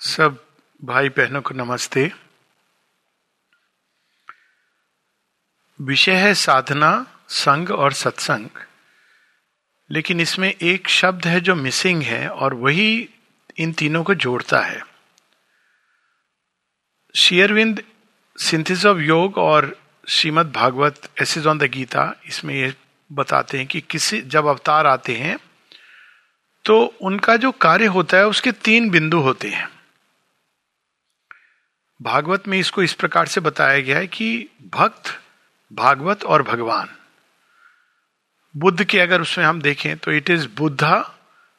सब भाई बहनों को नमस्ते। विषय है साधना, संग और सत्संग। लेकिन इसमें एक शब्द है जो मिसिंग है और वही इन तीनों को जोड़ता है। शेयरविंद सिंथिस ऑफ़ योग और Shrimad Bhagavat essays on the Gita, इसमें ये बताते हैं कि किसी जब अवतार आते हैं तो उनका जो कार्य होता है, उसके तीन बिंदु होते हैं। भागवत में इसको इस प्रकार से बताया गया है कि भक्त, भागवत और भगवान। बुद्ध के अगर उसमें हम देखें तो इट इज़ बुद्धा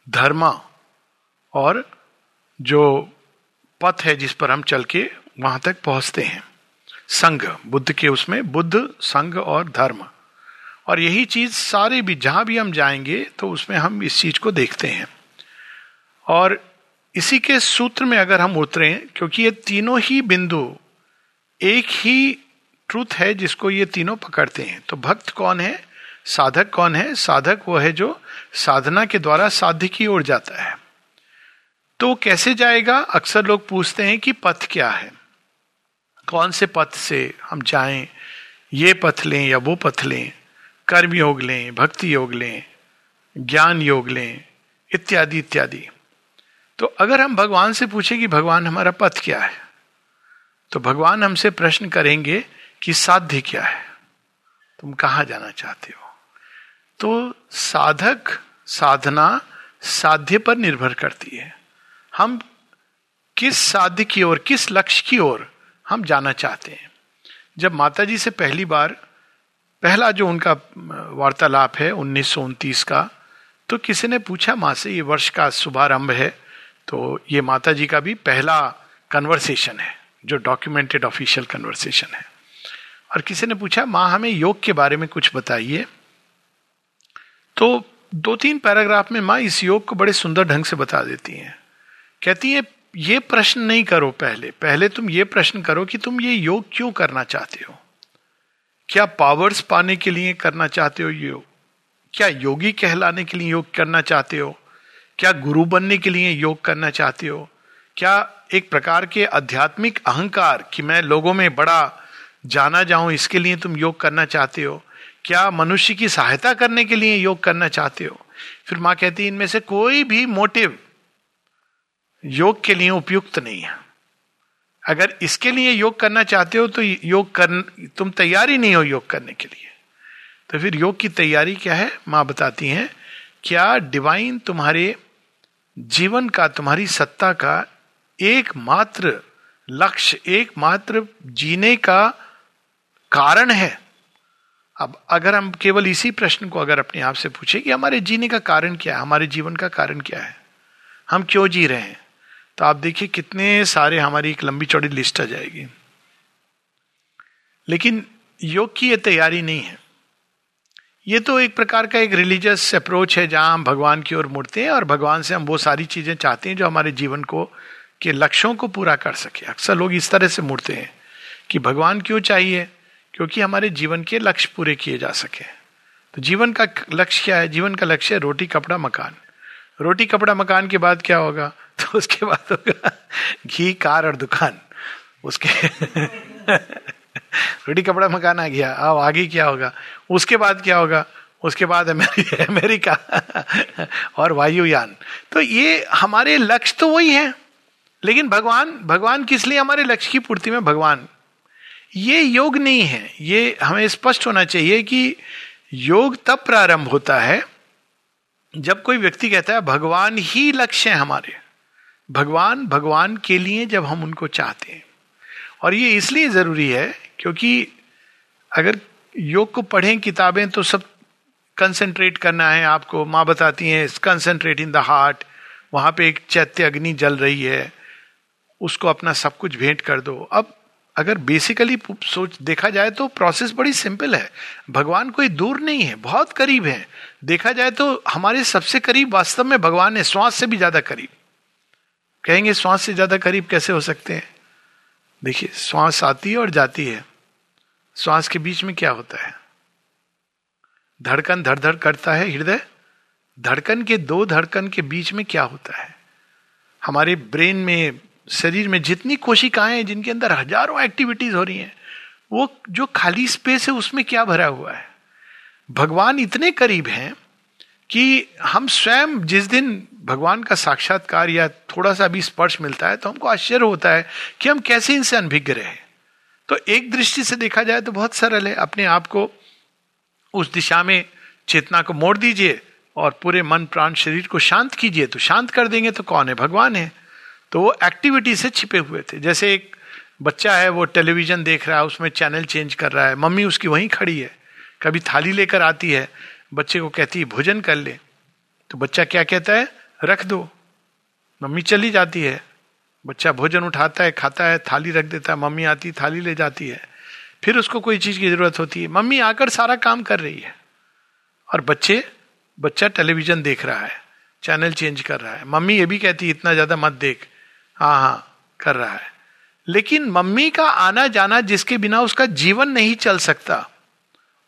धर्मा और जो पथ है जिस पर हम चल के वहाँ तक पहुँचते हैं। संघ, बुद्ध के उसमें बुद्ध, संघ और धर्म। और यही चीज़ सारे भी जहाँ भी हम जाएँगे तो उसमें हम इस चीज़ को देखते हैं। और इसी के सूत्र में अगर हम उतरे, क्योंकि ये तीनों ही बिंदु, एक ही ट्रूथ है जिसको ये तीनों पकड़ते हैं। तो भक्त कौन है? साधक कौन है? साधक वो है जो साधना के द्वारा साध्य की ओर जाता है। तो कैसे जाएगा? अक्सर लोग पूछते हैं कि पथ क्या है? कौन से पथ से हम जाएँ? ये पथ लें या वो पथ लें? कर्म योग लें, भक्ति योग लें, ज्ञान योग लें, इत्यादि इत्यादि। तो अगर हम भगवान से पूछे कि भगवान हमारा पथ क्या है तो भगवान हमसे प्रश्न करेंगे कि साध्य क्या है? तुम कहा जाना चाहते हो? तो साधक साधना साध्य पर निर्भर करती है। हम किस साध्य की ओर, किस लक्ष्य की ओर हम जाना चाहते हैं? जब माता जी से पहली बार, पहला जो उनका वार्तालाप है उन्नीस सौ उनतीस का तो किसी ने पूछा, माँ से ये वर्ष का शुभारंभ है तो ये माता जी का भी पहला कन्वर्सेशन है, जो डॉक्यूमेंटेड ऑफिशियल कन्वर्सेशन है। और किसी ने पूछा, माँ, हमें योग के बारे में कुछ बताइए? तो दो तीन पैराग्राफ में माँ इस योग को बड़े सुंदर ढंग से बता देती हैं। कहती है, ये प्रश्न नहीं करो पहले। पहले तुम ये प्रश्न करो कि तुम ये योग क्यों करना चाहते हो? क्या पावर्स पाने के लिए करना चाहते हो योग? क्या योगी कहलाने के लिए योग करना चाहते हो? क्या गुरु बनने के लिए योग करना चाहते हो? क्या एक प्रकार के आध्यात्मिक अहंकार कि मैं लोगों में बड़ा जाना जाऊँ, इसके लिए तुम योग करना चाहते हो? क्या मनुष्य की सहायता करने के लिए योग करना चाहते हो? फिर माँ कहती है, इनमें से कोई भी मोटिव योग के लिए उपयुक्त नहीं है। अगर इसके लिए योग करना चाहते हो तो योग कर, तुम तैयारी नहीं हो योग करने के लिए। तो फिर योग की तैयारी क्या है? माँ बताती हैं, क्या डिवाइन तुम्हारे जीवन का, तुम्हारी सत्ता का एकमात्र लक्ष्य, एकमात्र जीने का कारण है। अब अगर हम केवल इसी प्रश्न को अगर अपने आप से पूछे कि हमारे जीने का कारण क्या है, हमारे जीवन का कारण क्या है, हम क्यों जी रहे हैं तो आप देखिए कितने सारे हमारी एक लंबी चौड़ी लिस्ट आ जाएगी। लेकिन योग की यह तैयारी नहीं है। ये तो एक प्रकार का एक रिलीजियस अप्रोच है जहाँ हम भगवान की ओर मुड़ते हैं और भगवान से हम वो सारी चीज़ें चाहते हैं जो हमारे जीवन को, के लक्ष्यों को पूरा कर सके। अक्सर लोग इस तरह से मुड़ते हैं कि भगवान क्यों चाहिए? क्योंकि हमारे जीवन के लक्ष्य पूरे किए जा सके। तो जीवन का, लक्ष्य क्या है? जीवन का लक्ष्य है रोटी, कपड़ा, मकान। रोटी, कपड़ा, मकान के बाद क्या होगा? तो उसके बाद होगा घी, कार और दुकान। उसके रोटी कपड़ा मकान आ गया, अब आगे क्या होगा? उसके बाद क्या होगा? उसके बाद अमेरिका और वायुयान। तो ये हमारे लक्ष्य तो वही है, लेकिन भगवान भगवान किस लिए हमारे लक्ष्य की पूर्ति में? भगवान। ये योग नहीं है। ये हमें स्पष्ट होना चाहिए कि योग तब प्रारंभ होता है जब कोई व्यक्ति कहता है, भगवान ही लक्ष्य है हमारे। भगवान भगवान के लिए जब हम उनको चाहते हैं। और ये इसलिए ज़रूरी है क्योंकि अगर योग को पढ़ें किताबें तो सब कंसंट्रेट करना है आपको। माँ बताती हैं कंसंट्रेट इन द हार्ट वहाँ पे एक चैत्य अग्नि जल रही है। उसको अपना सब कुछ भेंट कर दो। अब अगर बेसिकली सोच, देखा जाए तो प्रोसेस बड़ी सिंपल है। भगवान कोई दूर नहीं है, बहुत करीब है। देखा जाए तो हमारे सबसे करीब वास्तव में भगवान है, श्वास से भी ज़्यादा करीब। कहेंगे, श्वास से ज़्यादा करीब कैसे हो सकते हैं? देखिए, श्वास आती है और जाती है। श्वास के बीच में क्या होता है? धड़कन धड़ धड़ करता है हृदय। धड़कन के दो धड़कन के बीच में क्या होता है? हमारे ब्रेन में, शरीर में जितनी कोशिकाएँ हैं, जिनके अंदर हज़ारों एक्टिविटीज़ हो रही हैं, वो जो खाली स्पेस है, उसमें क्या भरा हुआ है? भगवान इतने करीब हैं कि हम स्वयं जिस दिन भगवान का साक्षात्कार या थोड़ा सा भी स्पर्श मिलता है तो हमको आश्चर्य होता है कि हम कैसे इनसे अनभिज्ञ रहे तो एक दृष्टि से देखा जाए तो बहुत सरल है। अपने आप को उस दिशा में चेतना को मोड़ दीजिए और पूरे मन, प्राण, शरीर को शांत कीजिए। तो शांत कर देंगे तो कौन है? भगवान है। तो वो एक्टिविटी से छिपे हुए थे। जैसे एक बच्चा है, वो टेलीविज़न देख रहा है, उसमें चैनल चेंज कर रहा है। मम्मी उसकी वहीं खड़ी है। कभी थाली लेकर आती है। बच्चे को कहती है, भोजन कर ले। तो बच्चा क्या कहता है? रख दो। मम्मी चली जाती है। बच्चा भोजन उठाता है, खाता है, थाली रख देता है। मम्मी आती, थाली ले जाती है। फिर उसको कोई चीज़ की ज़रूरत होती है। मम्मी आकर सारा काम कर रही है। और बच्चे, बच्चा टेलीविज़न देख रहा है, चैनल चेंज कर रहा है। मम्मी ये भी कहती है, इतना ज़्यादा मत देख। हाँ हाँ कर रहा है। लेकिन मम्मी का आना जाना जिसके बिना उसका जीवन नहीं चल सकता,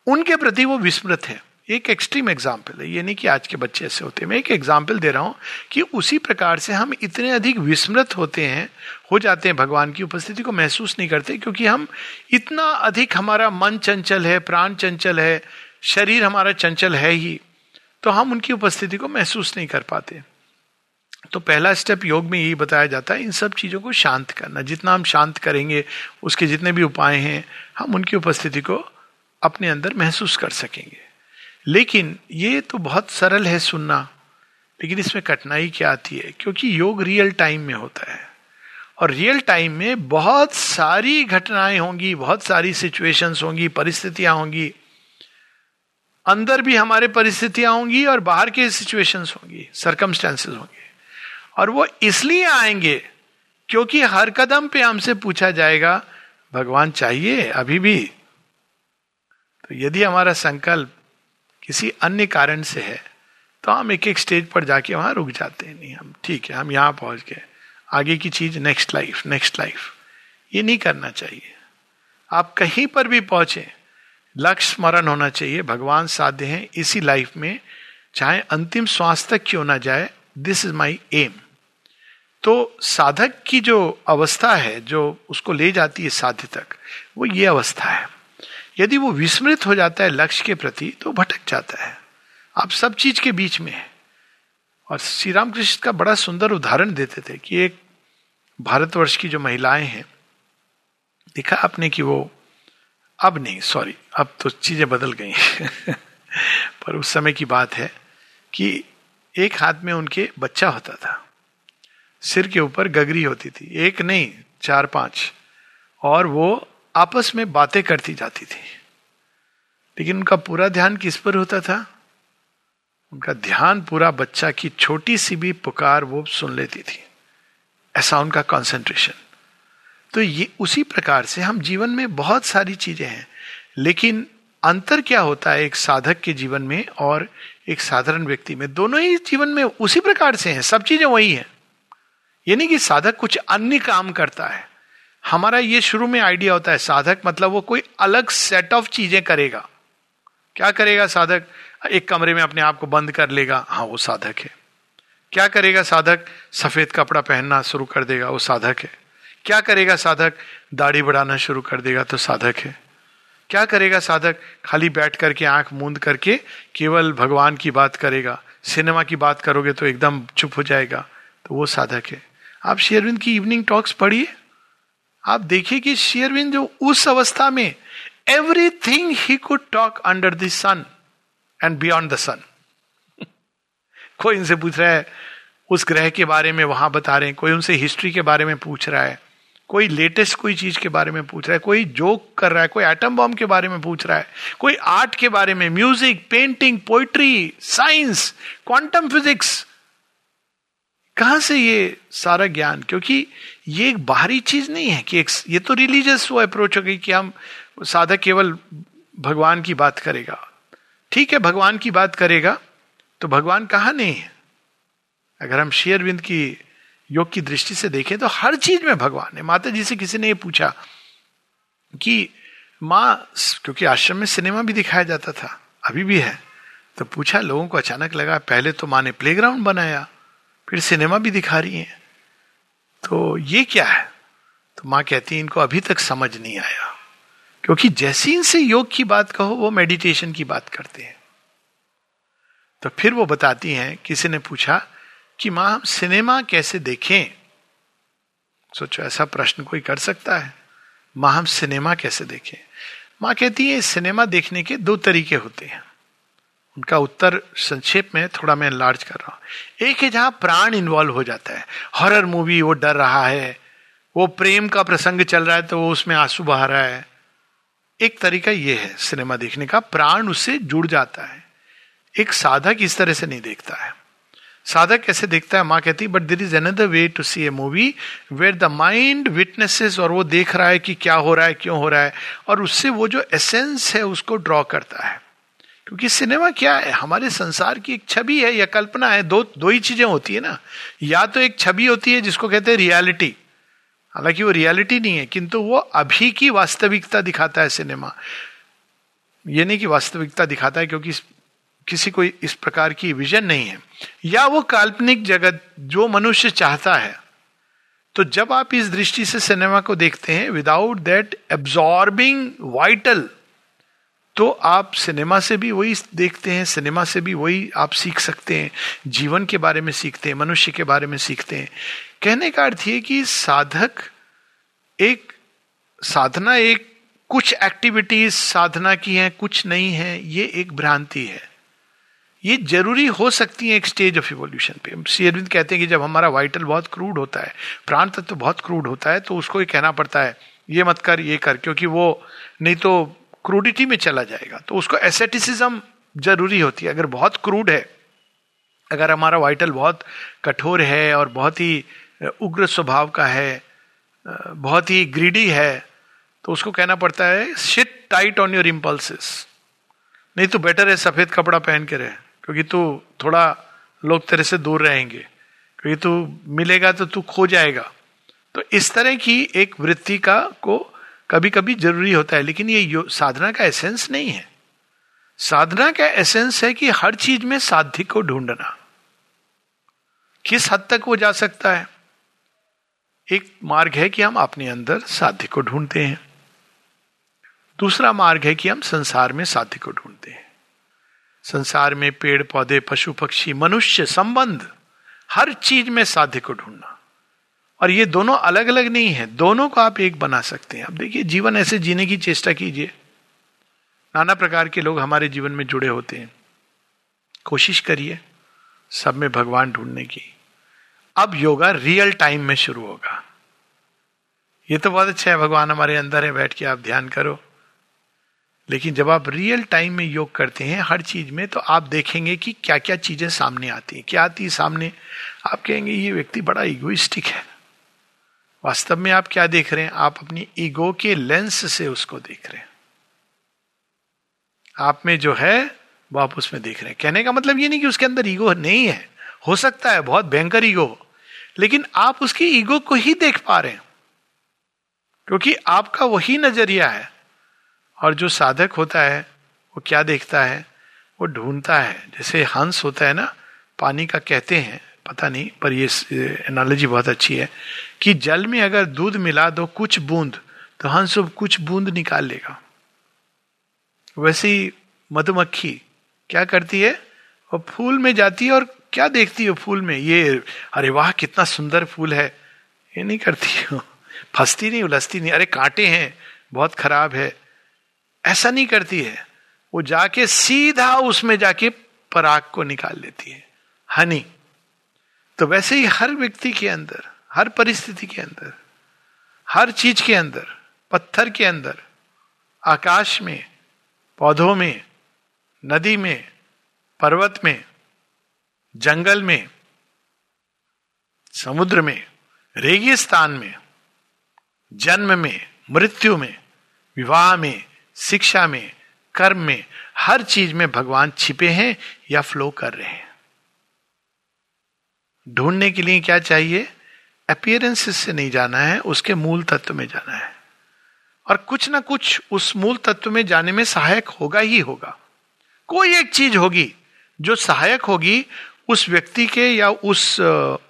उनके प्रति वो विस्मृत है। एक एक्सट्रीम एग्ज़ाम्पल है, ये नहीं कि आज के बच्चे ऐसे होते हैं। मैं एक एग्ज़ाम्पल दे रहा हूँ कि उसी प्रकार से हम इतने अधिक विस्मृत होते हैं, हो जाते हैं भगवान की उपस्थिति को महसूस नहीं करते, क्योंकि हम इतना अधिक हमारा मन चंचल है, प्राण चंचल है, शरीर हमारा चंचल है ही तो हम उनकी उपस्थिति को महसूस नहीं कर पाते। तो पहला स्टेप योग में यही बताया जाता है, इन सब चीज़ों को शांत करना। जितना हम शांत करेंगे, उसके जितने भी उपाय हैं, हम उनकी उपस्थिति को अपने अंदर महसूस कर सकेंगे। लेकिन ये तो बहुत सरल है सुनना, लेकिन इसमें कठिनाई क्या आती है? क्योंकि योग रियल टाइम में होता है। और रियल टाइम में बहुत सारी घटनाएँ होंगी, बहुत सारी सिचुएशंस होंगी, परिस्थितियाँ होंगी। अंदर भी हमारे परिस्थितियाँ होंगी और बाहर के सिचुएशंस होंगी सरकमस्टेंसेस होंगे। और वो इसलिए आएँगे क्योंकि हर कदम पे हमसे पूछा जाएगा, भगवान चाहिए अभी भी? तो यदि हमारा संकल्प किसी अन्य कारण से है तो हम एक एक स्टेज पर जाके वहाँ रुक जाते हैं। नहीं, हम, ठीक है, हम यहाँ पहुँच गए। आगे की चीज़ नेक्स्ट लाइफ नेक्स्ट लाइफ ये नहीं करना चाहिए। आप कहीं पर भी पहुँचे लक्ष्य स्मरण होना चाहिए, भगवान साध्य हैं, इसी लाइफ में चाहे अंतिम श्वास तक क्यों ना जाए दिस इज़ माई एम तो साधक की जो अवस्था है, जो उसको ले जाती है साध्य तक, वो ये अवस्था है। यदि वो विस्मृत हो जाता है लक्ष्य के प्रति तो भटक जाता है। आप सब चीज़ के बीच में है। और श्री रामकृष्ण का बड़ा सुंदर उदाहरण देते थे कि एक भारतवर्ष की जो महिलाएँ हैं, देखा आपने कि वो अब नहीं सॉरी अब तो चीज़ें बदल गई पर उस समय की बात है कि एक हाथ में उनके बच्चा होता था, सिर के ऊपर गगरी होती थी, एक नहीं, चार पाँच, और वो आपस में बातें करती जाती थी। लेकिन उनका पूरा ध्यान किस पर होता था? उनका ध्यान पूरा बच्चा की छोटी सी भी पुकार वो सुन लेती थी। ऐसा उनका कंसंट्रेशन तो ये उसी प्रकार से हम जीवन में बहुत सारी चीज़ें हैं, लेकिन अंतर क्या होता है एक साधक के जीवन में और एक साधारण व्यक्ति में? दोनों ही जीवन में उसी प्रकार से हैं, सब चीज़ें वही हैं। ये नहीं कि साधक कुछ अन्य काम करता है। हमारा ये शुरू में आइडिया होता है, साधक मतलब वो कोई अलग सेट ऑफ़ चीज़ें करेगा। क्या करेगा साधक? एक कमरे में अपने आप को बंद कर लेगा। हाँ वो साधक है। क्या करेगा साधक? सफ़ेद कपड़ा पहनना शुरू कर देगा, वो साधक है। क्या करेगा साधक? दाढ़ी बढ़ाना शुरू कर देगा तो साधक है। क्या करेगा साधक? खाली बैठ करके आँख मूंद करके केवल भगवान की बात करेगा। सिनेमा की बात करोगे तो एकदम चुप हो जाएगा तो वो साधक है। आप शेरविंद की इवनिंग टॉक्स पढ़िए। आप देखिए कि शेयरविंद जो उस अवस्था में everything he could talk under the sun and beyond the sun कोई इनसे पूछ रहा है, उस ग्रह के बारे में वहाँ बता रहे हैं, कोई उनसे हिस्ट्री के बारे में पूछ रहा है, कोई लेटेस्ट कोई चीज़ के बारे में पूछ रहा है, कोई जोक कर रहा है, कोई एटम बॉम्ब के बारे में पूछ रहा है, कोई आर्ट के बारे में music painting poetry science quantum physics कहाँ से ये सारा ज्ञान? क्योंकि ये एक बाहरी चीज़ नहीं है कि एक ये तो रिलीजियस वो अप्रोच हो गई कि हम साधक केवल भगवान की बात करेगा। ठीक है, भगवान की बात करेगा तो भगवान कहा नहीं है? अगर हम शेयरविंद की योग की दृष्टि से देखें तो हर चीज़ में भगवान है। माता जी से किसी ने ये पूछा कि माँ, क्योंकि आश्रम में सिनेमा भी दिखाया जाता था, अभी भी है तो पूछा, लोगों को अचानक लगा, पहले तो माँ ने प्लेग्राउंड बनाया। फिर सिनेमा भी दिखा रही है। तो ये क्या है? तो माँ कहती है, इनको अभी तक समझ नहीं आया। क्योंकि जैसी इनसे योग की बात कहो, वो मेडिटेशन की बात करते हैं। तो फिर वो बताती हैं, किसी ने पूछा कि माँ, हम सिनेमा कैसे देखें? सोचो, ऐसा प्रश्न कोई कर सकता है। माँ, हम सिनेमा कैसे देखें? माँ कहती है, सिनेमा देखने के दो तरीके होते हैं। उनका उत्तर संक्षेप में थोड़ा मैं लार्ज कर रहा हूँ। एक है जहाँ प्राण इन्वॉल्व हो जाता है। हॉरर मूवी वो डर रहा है। वो प्रेम का प्रसंग चल रहा है तो वो उसमें आँसू बहा रहा है। एक तरीका ये है सिनेमा देखने का, प्राण उससे जुड़ जाता है। एक साधक इस तरह से नहीं देखता है। साधक कैसे देखता है, माँ कहती है but there is another way to see a movie where the mind witnesses और वो देख रहा है कि क्या हो रहा है, क्यों हो रहा है और उससे वो जो एसेंस है उसको ड्रॉ करता है। क्योंकि सिनेमा क्या है? हमारे संसार की एक छवि है, या कल्पना है, दो दो ही चीज़ें होती है ना। या तो एक छवि होती है जिसको कहते हैं रियलिटी हालाँकि वो रियलिटी नहीं है, किंतु वो अभी की वास्तविकता दिखाता है सिनेमा। ये नहीं कि वास्तविकता दिखाता है क्योंकि किसी को इस प्रकार की विजन नहीं है। या वो काल्पनिक जगत जो मनुष्य चाहता है। तो जब आप इस दृष्टि से सिनेमा को देखते हैं विदाउट दैट एब्जॉर्बिंग वाइटल तो आप सिनेमा से भी वही देखते हैं, सिनेमा से भी वही आप सीख सकते हैं, जीवन के बारे में सीखते हैं, मनुष्य के बारे में सीखते हैं। कहने का अर्थ ये कि साधक एक साधना, एक कुछ एक्टिविटीज़ साधना की हैं, कुछ नहीं है, ये एक भ्रांति है। ये ज़रूरी हो सकती है एक स्टेज ऑफ़ इवोल्यूशन पे। श्री अरविंद कहते हैं कि जब हमारा वाइटल बहुत क्रूड होता है, प्राण तत्व तो बहुत क्रूड होता है तो उसको ही कहना पड़ता है, ये मत कर, ये कर, क्योंकि वो नहीं तो क्रूडिटी में चला जाएगा। तो उसको एसेटिसिज्म ज़रूरी होती है। अगर बहुत क्रूड है, अगर हमारा वाइटल बहुत कठोर है और बहुत ही उग्र स्वभाव का है बहुत ही ग्रीडी है तो उसको कहना पड़ता है sit tight on your impulses नहीं तो बेटर है सफ़ेद कपड़ा पहन के रहे, क्योंकि तू थोड़ा लोग तेरे से दूर रहेंगे। क्योंकि तू मिलेगा तो तू खो जाएगा। तो इस तरह की एक वृत्ति का को कभी कभी ज़रूरी होता है, लेकिन ये साधना का एसेंस नहीं है। साधना का एसेंस है कि हर चीज़ में साध्य को ढूंढना। किस हद तक वो जा सकता है? एक मार्ग है कि हम अपने अंदर साध्य को ढूंढते हैं। दूसरा मार्ग है कि हम संसार में साध्य को ढूंढते हैं। संसार में पेड़, पौधे, पशु, पक्षी, मनुष्य, संबंध, हर चीज़ में साध्य को ढूंढना। और ये दोनों अलग अलग नहीं है। दोनों को आप एक बना सकते हैं। अब देखिए, जीवन ऐसे जीने की चेष्टा कीजिए। नाना प्रकार के लोग हमारे जीवन में जुड़े होते हैं। कोशिश करिए सब में भगवान ढूँढने की। अब योगा रियल टाइम में शुरू होगा। ये तो बहुत अच्छा है, भगवान हमारे अंदर है, बैठ के आप ध्यान करो। लेकिन जब आप रियल टाइम में योग करते हैं, हर चीज़ में तो आप देखेंगे कि क्या क्या चीज़ें सामने आती हैं। क्या आती है सामने? आप कहेंगे, ये व्यक्ति बड़ा इगोइस्टिक है। वास्तव में आप क्या देख रहे हैं? आप अपनी ईगो के लेंस से उसको देख रहे हैं। आप में जो है, वो आप उसमें देख रहे हैं। कहने का मतलब ये नहीं कि उसके अंदर ईगो नहीं है। हो सकता है, बहुत भयंकर ईगो लेकिन आप उसकी ईगो को ही देख पा रहे हैं। क्योंकि आपका वही नज़रिया है। और जो साधक होता है, वो क्या देखता है? वो ढूंढता है। जैसे हंस होता है ना, पानी का कहते हैं। पता नहीं, पर ये एनालॉजी बहुत अच्छी है कि जल में अगर दूध मिला दो, कुछ बूंद तो हंस कुछ बूंद निकाल लेगा। वैसे मधुमक्खी क्या करती है? वो फूल में जाती है और क्या देखती है फूल में? ये, अरे वाह, कितना सुंदर फूल है। ये नहीं करती हो। फंसती नहीं उलझती नहीं। अरे कांटे हैं, बहुत खराब है। ऐसा नहीं करती है। वो जाके सीधा उसमें जाके पराग को निकाल लेती है। हनी तो वैसे ही हर व्यक्ति के अंदर, हर परिस्थिति के अंदर, हर चीज़ के अंदर, पत्थर के अंदर, आकाश में, पौधों में, नदी में, पर्वत में, जंगल में, समुद्र में रेगिस्तान में, जन्म में, मृत्यु में, विवाह में, शिक्षा में, कर्म में, हर चीज़ में भगवान छिपे हैं या फ्लो कर रहे हैं। ढूँढने के लिए क्या चाहिए? अपियरेंसेस से नहीं जाना है, उसके मूल तत्व में जाना है। और कुछ ना कुछ उस मूल तत्व में जाने में सहायक होगा ही होगा। कोई एक चीज़ होगी जो सहायक होगी उस व्यक्ति के या उस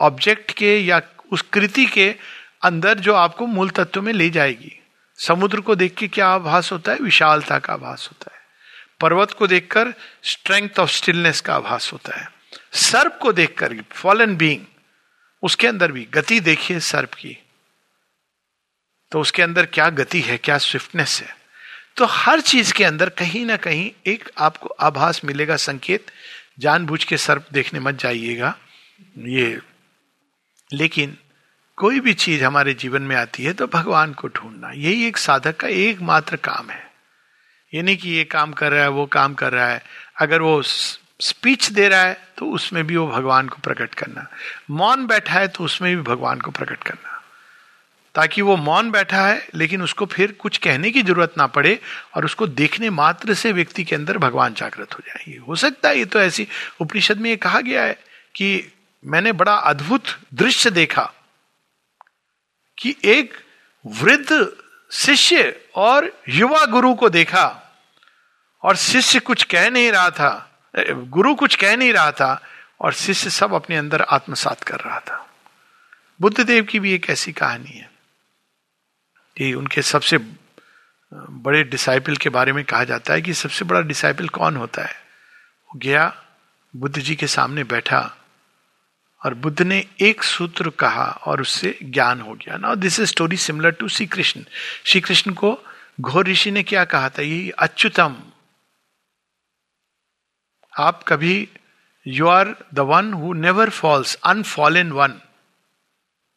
ऑब्जेक्ट के या उस कृति के अंदर जो आपको मूल तत्व में ले जाएगी। समुद्र को देख के क्या आभास होता है? विशालता का आभास होता है। पर्वत को देखकर स्ट्रेंथ ऑफ़ स्टिलनेस का आभास होता है। सर्प को देखकर फॉलन बींग उसके अंदर भी गति देखिए सर्प की। तो उसके अंदर क्या गति है, क्या स्विफ्टनेस है? तो हर चीज़ के अंदर कहीं ना कहीं एक आपको आभास मिलेगा, संकेत। जानबूझ के सर्प देखने मत जाइएगा। ये, लेकिन कोई भी चीज़ हमारे जीवन में आती है तो भगवान को ढूंढना। यही एक साधक का एकमात्र काम है। ये नहीं कि ये काम कर रहा है, वो काम कर रहा है। अगर वो स्पीच दे रहा है तो उसमें भी वो भगवान को प्रकट करना। मौन बैठा है तो उसमें भी भगवान को प्रकट करना। ताकि वो मौन बैठा है, लेकिन उसको फिर कुछ कहने की ज़रूरत ना पड़े, और उसको देखने मात्र से व्यक्ति के अंदर भगवान जागृत हो जाएँगे हो सकता है, ये तो ऐसी उपनिषद में ये कहा गया है कि मैंने बड़ा अद्भुत दृश्य देखा कि एक वृद्ध शिष्य और युवा गुरु को देखा, और शिष्य कुछ कह नहीं रहा था। गुरु कुछ कह नहीं रहा था और शिष्य सब अपने अंदर आत्मसात कर रहा था। बुद्ध देव की भी एक ऐसी कहानी है। कि उनके सबसे बड़े डिसाइपल के बारे में कहा जाता है कि सबसे बड़ा डिसाइपल कौन होता है? वो गया, बुद्ध जी के सामने बैठा और बुद्ध ने एक सूत्र कहा और उससे ज्ञान हो गया। ना this is story similar to Shri Krishna Shri Krishna को घोर ऋषि ने क्या कहा था? यही अच्युतम आप कभी you are the one who never falls unfallen one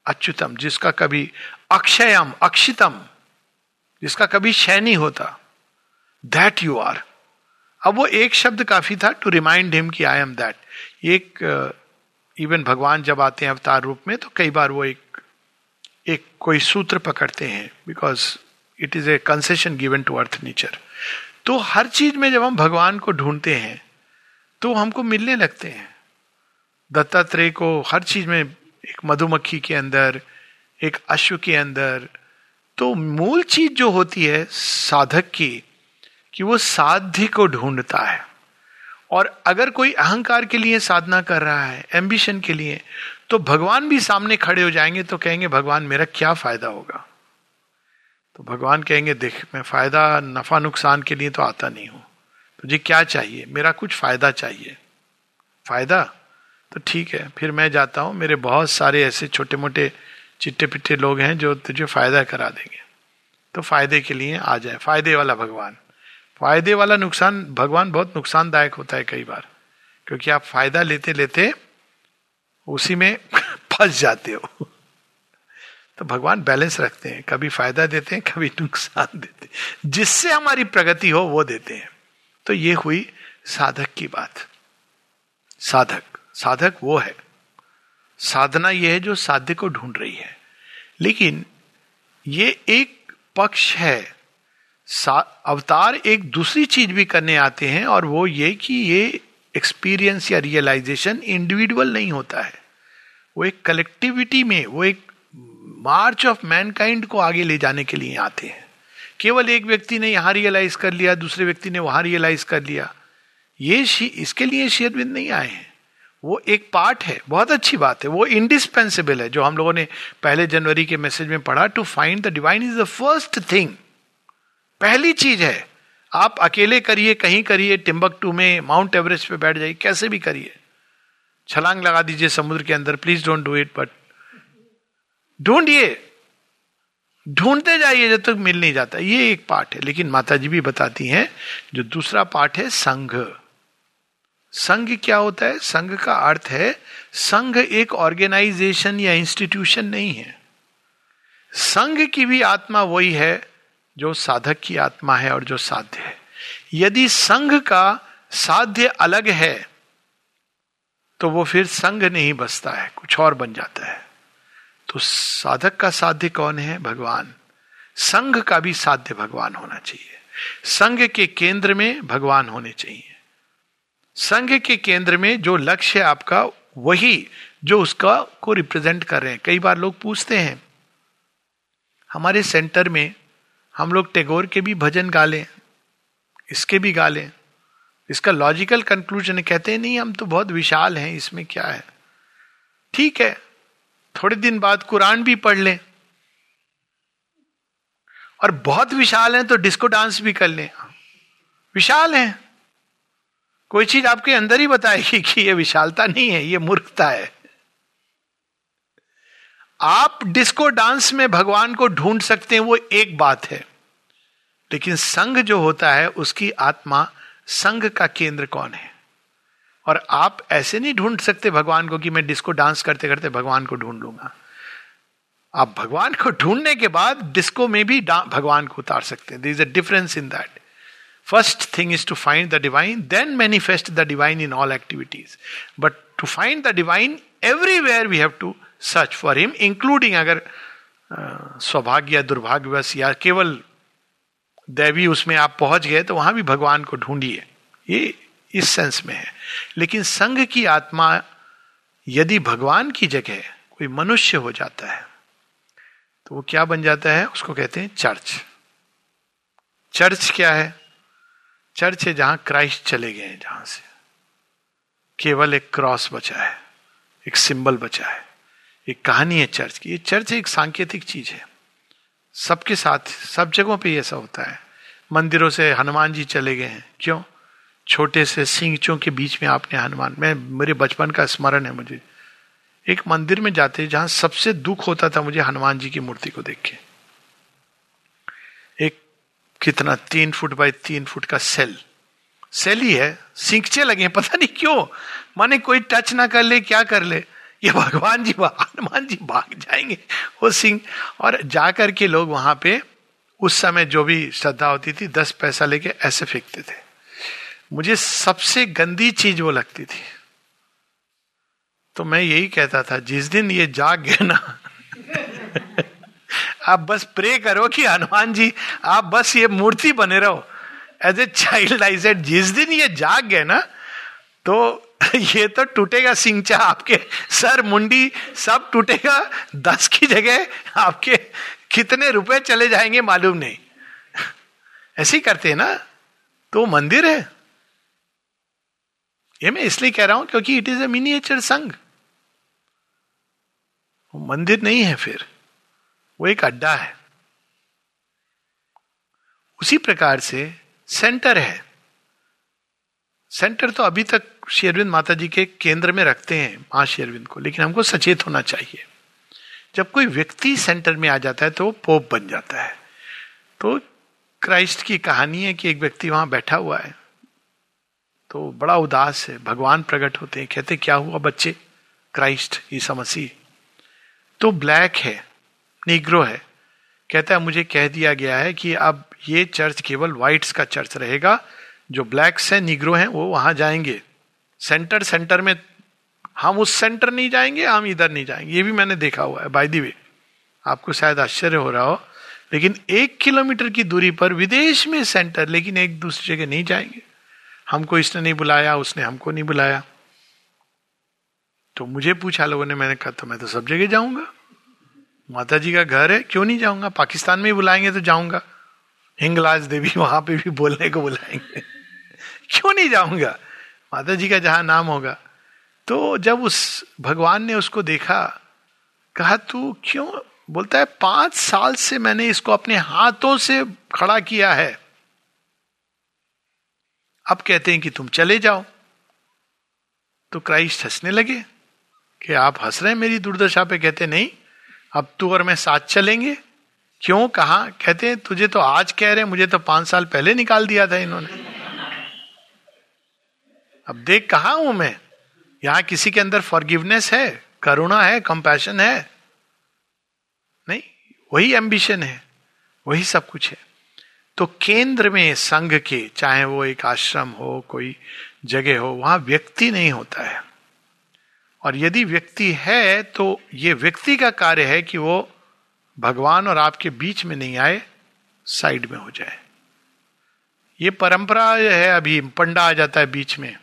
Achyutam, जिसका कभी अक्षयम, अक्षितम, जिसका कभी क्षय नहीं होता दैट यू आर अब वो एक शब्द काफ़ी था टू रिमाइंड हिम कि आई एम दैट एक इवन भगवान जब आते हैं अवतार रूप में तो कई बार वो एक एक कोई सूत्र पकड़ते हैं because it is a concession given to earth nature तो हर चीज़ में जब हम भगवान को ढूंढते हैं तो हमको मिलने लगते हैं। दत्तात्रेय को हर चीज़ में एक मधुमक्खी के अंदर, एक अश्व के अंदर तो मूल चीज़ जो होती है साधक की, कि वो साध्य को ढूंढता है। और अगर कोई अहंकार के लिए साधना कर रहा है एम्बिशन के लिए तो भगवान भी सामने खड़े हो जाएँगे तो कहेंगे, भगवान, मेरा क्या फ़ायदा होगा? तो भगवान कहेंगे, देख, मैं फ़ायदा, नफा, नुकसान के लिए तो आता नहीं हूँ। तुझे क्या चाहिए? मेरा कुछ फ़ायदा चाहिए। फ़ायदा? तो ठीक है, फिर मैं जाता हूँ। मेरे बहुत सारे ऐसे छोटे मोटे चिट्टे पिट्टे लोग हैं जो तुझे फ़ायदा करा देंगे। तो फ़ायदे के लिए आ जाए। फ़ायदे वाला भगवान। फ़ायदे वाला नुकसान, भगवान बहुत नुकसानदायक होता है कई बार। क्योंकि आप फ़ायदा लेते लेते उसी में फंस जाते हो। तो भगवान बैलेंस रखते हैं। कभी फ़ायदा देते हैं, कभी नुकसान देते हैं। जिससे हमारी प्रगति हो, वो देते हैं। तो ये हुई साधक की बात। साधक साधक वो है। साधना यह है जो साध्य को ढूंढ रही है। लेकिन ये एक पक्ष है। अवतार एक दूसरी चीज़ भी करने आते हैं और वो ये कि ये एक्सपीरियंस या रियलाइजेशन इंडिविजुअल नहीं होता है। वो एक कलेक्टिविटी में, वो एक मार्च ऑफ़ मैनकाइंड को आगे ले जाने के लिए आते हैं। केवल एक व्यक्ति ने यहाँ रियलाइज़ कर लिया, दूसरे व्यक्ति ने वहाँ रियलाइज़ कर लिया। ये इसके लिए शेयरविंद नहीं आए हैं। वो एक पार्ट है, बहुत अच्छी बात है। वो इंडिस्पेंसिबल है, जो हम लोगों ने पहले जनवरी के मैसेज में पढ़ा to find the divine is the first thing पहली चीज़ है, आप अकेले करिए, कहीं करिए टिम्बक टू में माउंट एवरेस्ट पे बैठ जाइए, कैसे भी करिए। छलांग लगा दीजिए समुद्र के अंदर please don't do it but ढूंढिए ढूंढते जाइए जब तक मिल नहीं जाता। ये एक पाठ है, लेकिन माता जी भी बताती हैं, जो दूसरा पाठ है संघ। संघ क्या होता है? संघ का अर्थ है, संघ एक ऑर्गेनाइजेशन या इंस्टीट्यूशन नहीं है। संघ की भी आत्मा वही है, जो साधक की आत्मा है और जो साध्य है। यदि संघ का साध्य अलग है तो वो फिर संघ नहीं बसता है, कुछ और बन जाता है। तो साधक का साध्य कौन है? भगवान। संघ का भी साध्य भगवान होना चाहिए। संघ के केंद्र में भगवान होने चाहिए। संघ के केंद्र में जो लक्ष्य है आपका, वही जो उसका को रिप्रेजेंट कर रहे हैं। कई बार लोग पूछते हैं, हमारे सेंटर में हम लोग टेगोर के भी भजन गा लें, इसके भी गा लें? इसका लॉजिकल कंक्लूजन कहते हैं, नहीं, हम तो बहुत विशाल हैं, इसमें क्या है? ठीक है थोड़े दिन बाद कुरान भी पढ़ लें। और बहुत विशाल हैं तो डिस्को डांस भी कर लें। विशाल है। कोई चीज़ आपके अंदर ही बताएगी कि ये विशालता नहीं है, ये मूर्खता है। आप डिस्को डांस में भगवान को ढूंढ सकते हैं, वो एक बात है। लेकिन संघ जो होता है, उसकी आत्मा संघ का केंद्र कौन है? और आप ऐसे नहीं ढूंढ सकते भगवान को कि मैं डिस्को डांस करते करते भगवान को ढूंढ लूँगा। आप भगवान को ढूँढने के बाद डिस्को में भी भगवान को उतार सकते हैं। Is a difference in that first thing is to find the divine then manifest the divine in all activities but to find the divine everywhere we have to search for him including अगर सौभाग्य या दुर्भाग्यवश या केवल दैवी उसमें आप पहुँच गए तो वहाँ भी भगवान को ढूंढिए। ये इस सेंस में है। लेकिन संघ की आत्मा, यदि भगवान की जगह कोई मनुष्य हो जाता है तो वो क्या बन जाता है? उसको कहते हैं चर्च। चर्च क्या है? चर्च है जहाँ क्राइस्ट चले गए हैं, जहाँ से केवल एक क्रॉस बचा है, एक सिंबल बचा है, एक कहानी है चर्च की। ये चर्च एक सांकेतिक चीज़ है। सबके साथ, सब जगहों पे ऐसा होता है। मंदिरों से हनुमान जी चले गए हैं। क्यों? छोटे से सिंगचों के बीच में आपने हनुमान, मैं, मेरे बचपन का स्मरण है मुझे। एक मंदिर में जाते जहाँ सबसे दुख होता था मुझे हनुमान जी की मूर्ति को देख के। एक कितना तीन फुट बाय तीन फुट का सेल। सेल ही है, सिंकचे लगे पता नहीं क्यों। माने कोई टच ना कर ले, क्या कर ले। ये भगवान जी, हनुमान जी भाग जाएँगे, वो सिंह और जाकर के लोग वहाँ पे, उस समय जो भी श्रद्धा होती थी, दस पैसा लेके ऐसे फेंकते थे। मुझे सबसे गंदी चीज़ वो लगती थी। तो मैं यही कहता था, जिस दिन ये जाग गए ना, आप बस प्रे करो कि हनुमान जी, आप बस ये मूर्ति बने रहो। As a child I said जिस दिन ये जाग गए ना तो ये तो टूटेगा सिंचा आपके सर, मुंडी, सब टूटेगा, दस की जगह आपके कितने रुपए चले जाएँगे मालूम नहीं। ऐसे ही करते हैं ना। तो मंदिर है। ये मैं इसलिए कह रहा हूँ क्योंकि इट इज़ ए मिनिएचर संघ। मंदिर नहीं है फिर। वो एक अड्डा है। उसी प्रकार से सेंटर है। सेंटर तो अभी तक शेरविंद माता जी के केंद्र में रखते हैं, माँ शेरविंद को, लेकिन हमको सचेत होना चाहिए। जब कोई व्यक्ति सेंटर में आ जाता है तो वो पोप बन जाता है। तो क्राइस्ट की कहानी है कि एक व्यक्ति वहाँ बैठा हुआ है। तो बड़ा उदास है। भगवान प्रकट होते हैं, कहते क्या हुआ बच्चे? क्राइस्ट, ईसा मसीह। तो ब्लैक है, निग्रो है। कहता है, मुझे कह दिया गया है कि अब ये चर्च केवल व्हाइट्स का चर्च रहेगा। जो ब्लैक्स है, निग्रो हैं, वो वहाँ जाएँगे। सेंटर सेंटर में हम उस सेंटर नहीं जाएँगे, हम इधर नहीं जाएँगे। ये भी मैंने देखा हुआ है बाय दी वे आपको शायद आश्चर्य हो रहा हो। लेकिन एक किलोमीटर की दूरी पर विदेश में सेंटर, लेकिन एक दूसरी जगह नहीं जाएँगे। हमको इसने नहीं बुलाया, उसने हमको नहीं बुलाया। तो मुझे पूछा लोगों ने, मैंने कहा तो मैं तो सब जगह जाऊँगा। माता जी का घर है, क्यों नहीं जाऊँगा? पाकिस्तान में ही बुलाएँगे तो जाऊँगा। हिंगलाज देवी वहाँ पे भी बोलने को बुलाएँगे। क्यों नहीं जाऊँगा? माता जी का जहाँ नाम होगा। तो जब उस भगवान ने उसको देखा, कहा, तू क्यों? बोलता है, पाँच साल से मैंने इसको अपने हाथों से खड़ा किया है। अब कहते हैं कि तुम चले जाओ। तो क्राइस्ट हंसने लगे कि आप हंस रहे हैं मेरी दुर्दशा पे। कहते, नहीं, अब तू और मैं साथ चलेंगे। क्यों, कहा? कहते हैं तुझे तो आज कह रहे मुझे तो पाँच साल पहले निकाल दिया था इन्होंने। अब देख कहा हूँ मैं? यहाँ किसी के अंदर फॉरगिवनेस है, करुणा है कंपैशन है। नहीं, वही एम्बिशन है, वही सब कुछ है। तो केंद्र में संघ के, चाहे वो एक आश्रम हो, कोई जगह हो, वहाँ व्यक्ति नहीं होता है। और यदि व्यक्ति है तो ये व्यक्ति का कार्य है कि वो भगवान और आपके बीच में नहीं आए, साइड में हो जाए। ये परंपरा है अभी, पंडा आ जाता है बीच में।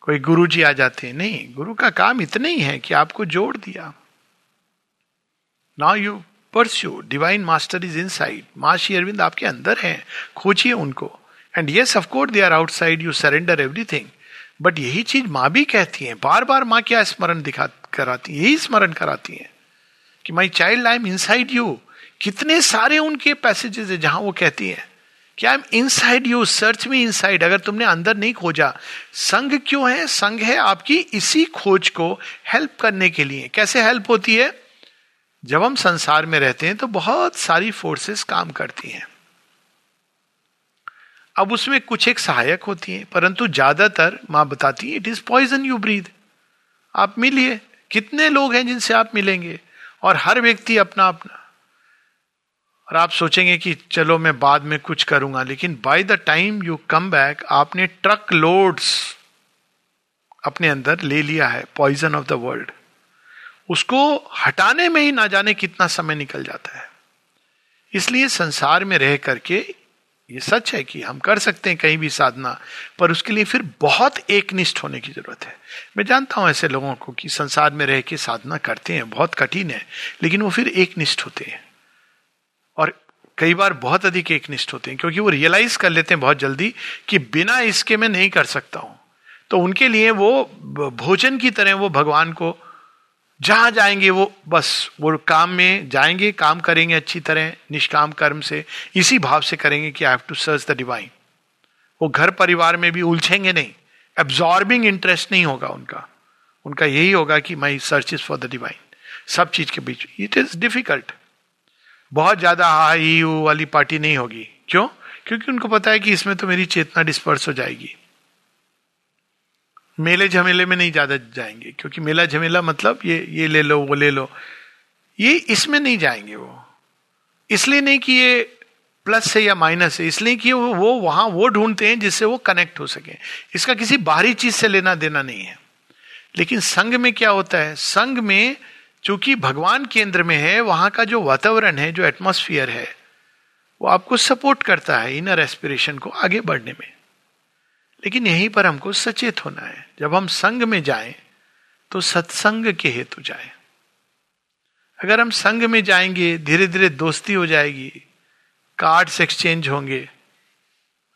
कोई गुरु जी आ जाते हैं। नहीं, गुरु का काम इतना ही है कि आपको जोड़ दिया। Now you pursue divine master is inside माँ श्री अरविंद आपके अंदर है। खोजिए उनको। And yes of course they are outside you surrender everything but यही चीज़ माँ भी कहती है। बार बार माँ क्या स्मरण दिखा, कराती यही स्मरण कराती हैं कि my child I am inside you कितने सारे उनके पैसेजेस है जहाँ वो कहती है कि I am inside you search me inside अगर तुमने अंदर नहीं खोजा। संघ क्यों है? संघ है आपकी इसी खोज को हेल्प करने के लिए। कैसे हेल्प होती है? जब हम संसार में रहते हैं तो बहुत सारी फोर्सेस काम करती हैं। अब उसमें कुछ एक सहायक होती हैं, परंतु ज़्यादातर माँ बताती है it is poison you breathe आप मिलिए, कितने लोग हैं जिनसे आप मिलेंगे, और हर व्यक्ति अपना अपना और आप सोचेंगे कि चलो मैं बाद में कुछ करूँगा, लेकिन by the time you come back आपने ट्रक लोड्स अपने अंदर ले लिया है पॉइजन ऑफ़ द वर्ल्ड उसको हटाने में ही ना जाने कितना समय निकल जाता है। इसलिए संसार में रह करके ये सच है कि हम कर सकते हैं कहीं भी साधना, पर उसके लिए फिर बहुत एकनिष्ठ होने की ज़रूरत है। मैं जानता हूँ ऐसे लोगों को कि संसार में रह के साधना करते हैं, बहुत कठिन है, लेकिन वो फिर एकनिष्ठ होते हैं। और कई बार बहुत अधिक एकनिष्ठ होते हैं, क्योंकि वो रियलाइज़ कर लेते हैं बहुत जल्दी कि बिना इसके मैं नहीं कर सकता हूँ। तो उनके लिए वो भोजन की तरह वो भगवान को जहाँ जाएँगे वो, बस, वो काम में जाएँगे, काम करेंगे अच्छी तरह, निष्काम कर्म से, इसी भाव से करेंगे कि I have to search the divine वो घर परिवार में भी उलझेंगे नहीं। एब्जॉर्बिंग इंटरेस्ट नहीं होगा उनका। उनका यही होगा कि my search is for the divine सब चीज़ के बीच। इट इज़ डिफ़िकल्ट बहुत ज़्यादा हाई वाली पार्टी नहीं होगी। क्यों? क्योंकि उनको पता है कि इसमें तो मेरी चेतना डिस्पर्स हो जाएगी। मेले झमेले में नहीं ज़्यादा जाएँगे, क्योंकि मेला झमेला मतलब ये ये ले लो, वो ले लो। ये इसमें नहीं जाएँगे वो। इसलिए नहीं कि ये प्लस है या माइनस है, इसलिए कि वो वो वहाँ वो ढूंढते हैं जिससे वो कनेक्ट हो सके। इसका किसी बाहरी चीज़ से लेना देना नहीं है। लेकिन संघ में क्या होता है? संघ में चूँकि भगवान केंद्र में है, वहाँ का जो वातावरण है, जो एटमोस्फियर है, वो आपको सपोर्ट करता है इनर एस्पिरेशन को आगे बढ़ने में। लेकिन यहीं पर हमको सचेत होना है। जब हम संघ में जाएँ तो सत्संग के हेतु जाए। अगर हम संघ में जाएँगे धीरे धीरे दोस्ती हो जाएगी, कार्ड्स एक्सचेंज होंगे।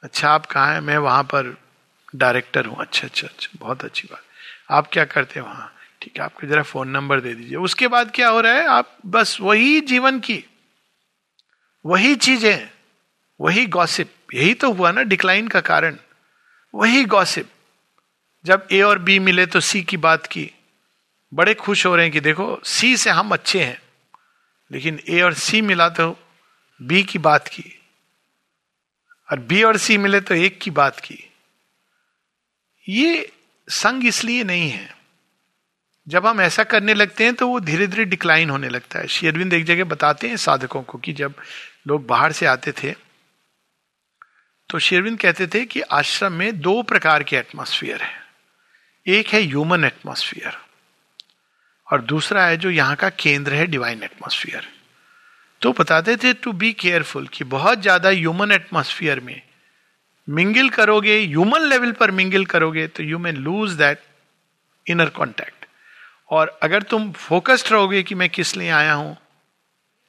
अच्छा आप कहा है? मैं वहाँ पर डायरेक्टर हूँ। अच्छा अच्छा अच्छा बहुत अच्छी बात। आप क्या करते हैं वहाँ? ठीक है, आपको जरा फ़ोन नंबर दे दीजिए। उसके बाद क्या हो रहा है? आप बस वही जीवन की, वही चीज़ें, वही गॉसिप। यही तो हुआ ना, डिक्लाइन का कारण। वही गॉसिप जब ए और बी मिले तो सी की बात की। बड़े खुश हो रहे हैं कि देखो सी से हम अच्छे हैं। लेकिन ए और सी मिला तो बी की बात की। और बी और सी मिले तो एक की बात की। ये संग इसलिए नहीं है। जब हम ऐसा करने लगते हैं तो वो धीरे धीरे डिक्लाइन होने लगता है। शेरविंद एक जगह बताते हैं साधकों को कि जब लोग बाहर से आते थे तो शेरविंद कहते थे कि आश्रम में दो प्रकार के एटमॉस्फेयर है। एक है ह्यूमन एटमॉस्फेयर और दूसरा है जो यहाँ का केंद्र है डिवाइन एटमॉस्फेयर तो बताते थे टू बी केयरफुल कि बहुत ज़्यादा ह्यूमन एटमॉस्फेयर में मिंगल करोगे ह्यूमन लेवल पर मिंगल करोगे तो you may lose that inner contact और अगर तुम फोकस्ड रहोगे कि मैं किस लिए आया हूँ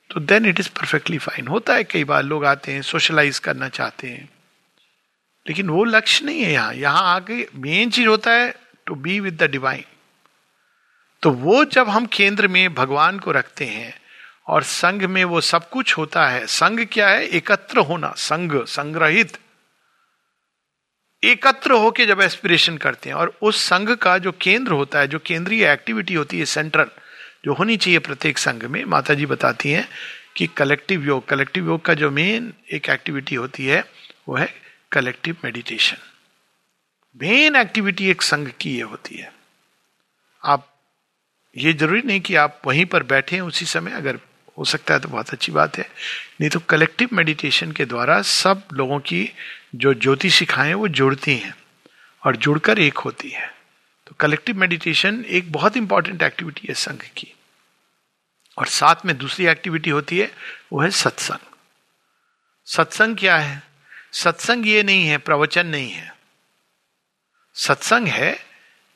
तो then it is perfectly fine होता है कई बार लोग आते हैं सोशलाइज करना चाहते हैं। लेकिन वो लक्ष्य नहीं है यहाँ। यहाँ आके मेन चीज़ होता है to be with the divine तो वो जब हम केंद्र में भगवान को रखते हैं और संघ में वो सब कुछ होता है, संघ क्या है? एकत्र होना, संघ, संग्रहित। एकत्र होके जब एस्पिरेशन करते हैं और उस संघ का जो केंद्र होता है, जो केंद्रीय एक्टिविटी होती है सेंट्रल जो होनी चाहिए प्रत्येक संघ में माता जी बताती हैं कि कलेक्टिव योग कलेक्टिव योग का जो मेन एक एक्टिविटी होती है, वो है कलेक्टिव मेडिटेशन मेन एक्टिविटी एक संघ की ये होती है। आप ये ज़रूरी नहीं कि आप वहीं पर बैठे उसी समय अगर हो सकता है तो बहुत अच्छी बात है। नहीं तो कलेक्टिव मेडिटेशन के द्वारा सब लोगों की जो ज्योति शिखाएँ वो जुड़ती हैं और जुड़कर एक होती है। तो कलेक्टिव मेडिटेशन एक बहुत इंपॉर्टेंट एक्टिविटी है संघ की। और साथ में दूसरी एक्टिविटी होती है, वो है सत्संग। सत्संग क्या है? सत्संग ये नहीं है, प्रवचन नहीं है। सत्संग है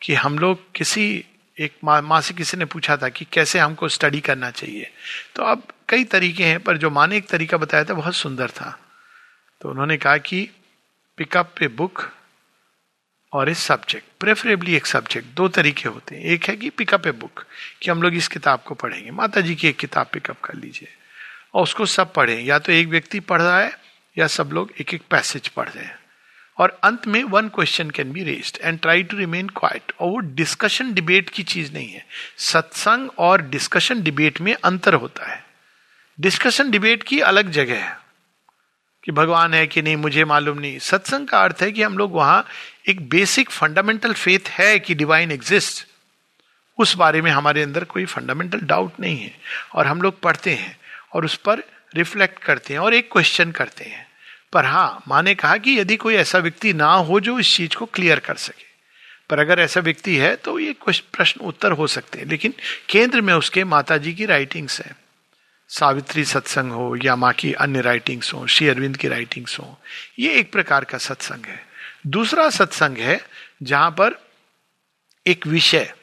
कि हम लोग किसी, एक माँ मा से किसी ने पूछा था कि कैसे हमको स्टडी करना चाहिए। तो अब कई तरीके हैं, पर जो माँ ने एक तरीका बताया था, बहुत सुंदर था। तो उन्होंने कहा कि पिकअप ए बुक और ए सब्जेक्ट प्रेफरेबली एक सब्जेक्ट दो तरीके होते हैं। एक है कि पिकअप ए बुक कि हम लोग इस किताब को पढ़ेंगे। माता जी की एक किताब पिकअप कर लीजिए। और उसको सब पढ़ें। या तो एक व्यक्ति पढ़ रहा है या सब लोग एक एक पैसेज पढ़ रहे हैं। और अंत में one question can be raised and try to remain quiet और वो डिस्कशन डिबेट की चीज़ नहीं है। सत्संग और डिस्कशन डिबेट में अंतर होता है। डिस्कशन डिबेट की अलग जगह है कि भगवान है कि नहीं, मुझे मालूम नहीं। सत्संग का अर्थ है कि हम लोग वहाँ एक बेसिक फंडामेंटल फेथ है कि डिवाइन एग्जिस्ट उस बारे में हमारे अंदर कोई फंडामेंटल डाउट नहीं है। और हम लोग पढ़ते हैं और उस पर रिफ्लेक्ट करते हैं और एक क्वेश्चन करते हैं। पर हाँ माँ ने कहा कि यदि कोई ऐसा व्यक्ति ना हो जो इस चीज़ को क्लियर कर सके। पर अगर ऐसा व्यक्ति है तो ये कुछ प्रश्न उत्तर हो सकते हैं। लेकिन केंद्र में उसके माता जी की राइटिंग्स है। सावित्री सत्संग हो या माँ की अन्य राइटिंग्स हो, श्री अरविंद की राइटिंग्स हो, ये एक प्रकार का सत्संग है। दूसरा सत्संग है जहाँ पर एक विषय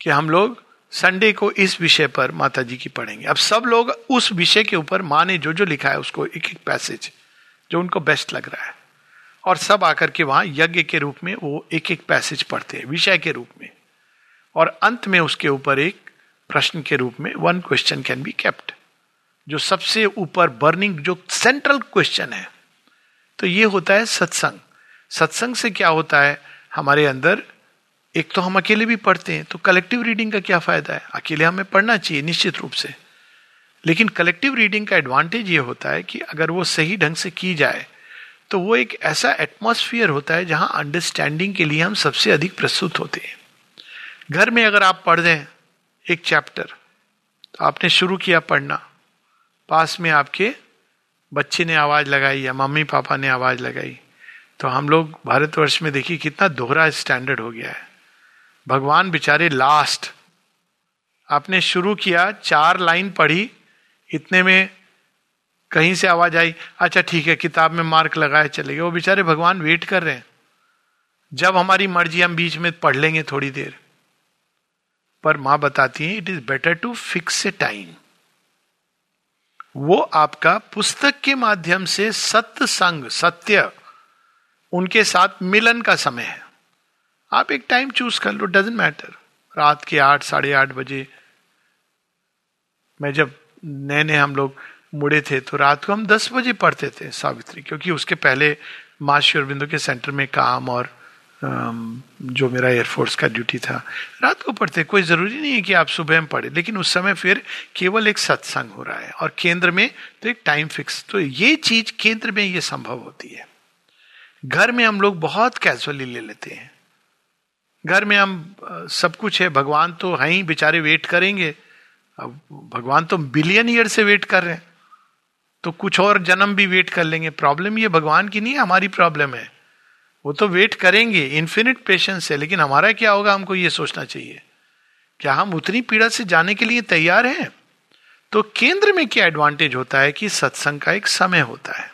कि हम लोग संडे को इस विषय पर माता जी की पढ़ेंगे। अब सब लोग उस विषय के ऊपर माँ ने जो जो लिखा है, उसको एक एक पैसेज जो उनको बेस्ट लग रहा है। और सब आकर के वहाँ यज्ञ के रूप में वो एक एक पैसेज पढ़ते हैं, विषय के रूप में। और अंत में उसके ऊपर एक प्रश्न के रूप में one question can be kept जो सबसे ऊपर बर्निंग जो सेंट्रल क्वेश्चन है। तो ये होता है सत्संग। सत्संग से क्या होता है? हमारे अंदर एक तो हम अकेले भी पढ़ते हैं तो कलेक्टिव रीडिंग का क्या फ़ायदा है? अकेले हमें पढ़ना चाहिए, निश्चित रूप से। लेकिन कलेक्टिव रीडिंग का एडवांटेज ये होता है कि अगर वो सही ढंग से की जाए तो वो एक ऐसा एटमोसफियर होता है जहाँ अंडरस्टैंडिंग के लिए हम सबसे अधिक प्रस्तुत होते हैं। घर में अगर आप पढ़ दें एक चैप्टर तो आपने शुरू किया पढ़ना। पास में आपके बच्चे ने आवाज़ लगाई या मम्मी पापा ने आवाज़ लगाई तो हम लोग भारतवर्ष में देखिए कितना दोहरा स्टैंडर्ड हो गया है। भगवान बेचारे लास्ट आपने शुरू किया, चार लाइन पढ़ी, इतने में कहीं से आवाज़ आई अच्छा ठीक है, किताब में मार्क लगाए चले गए। वो बेचारे भगवान वेट कर रहे हैं। जब हमारी मर्ज़ी, हम बीच में पढ़ लेंगे थोड़ी देर। पर माँ बताती है it is better to fix a time वो आपका पुस्तक के माध्यम से सत्य संग सत्य, उनके साथ मिलन का समय है। आप एक टाइम चूज़ कर लो डजेंट मैटर रात के आठ, साढ़े आठ बजे। मैं जब नए नए हम लोग मुड़े थे तो रात को हम दस बजे पढ़ते थे सावित्री, क्योंकि उसके पहले माँ श्योरबिंदु के सेंटर में काम और जो मेरा एयरफोर्स का ड्यूटी था, रात को पढ़ते। कोई ज़रूरी नहीं है कि आप सुबह में पढ़े, लेकिन उस समय फिर केवल एक सत्संग हो रहा है और केंद्र में तो एक टाइम फिक्स तो ये चीज़ केंद्र में ये संभव होती है। घर में हम लोग बहुत कैजुअली ले लेते हैं। घर में हम सब कुछ है, भगवान तो है ही, बेचारे वेट करेंगे। अब भगवान तो बिलियन ईयर से वेट कर रहे हैं। तो कुछ और जन्म भी वेट कर लेंगे। प्रॉब्लम ये भगवान की नहीं है, हमारी प्रॉब्लम है। वो तो वेट करेंगे इन्फिनिट पेशेंस है, लेकिन हमारा क्या होगा, हमको ये सोचना चाहिए। क्या हम उतनी पीड़ा से जाने के लिए तैयार हैं? तो केंद्र में क्या एडवांटेज होता है कि सत्संग का एक समय होता है।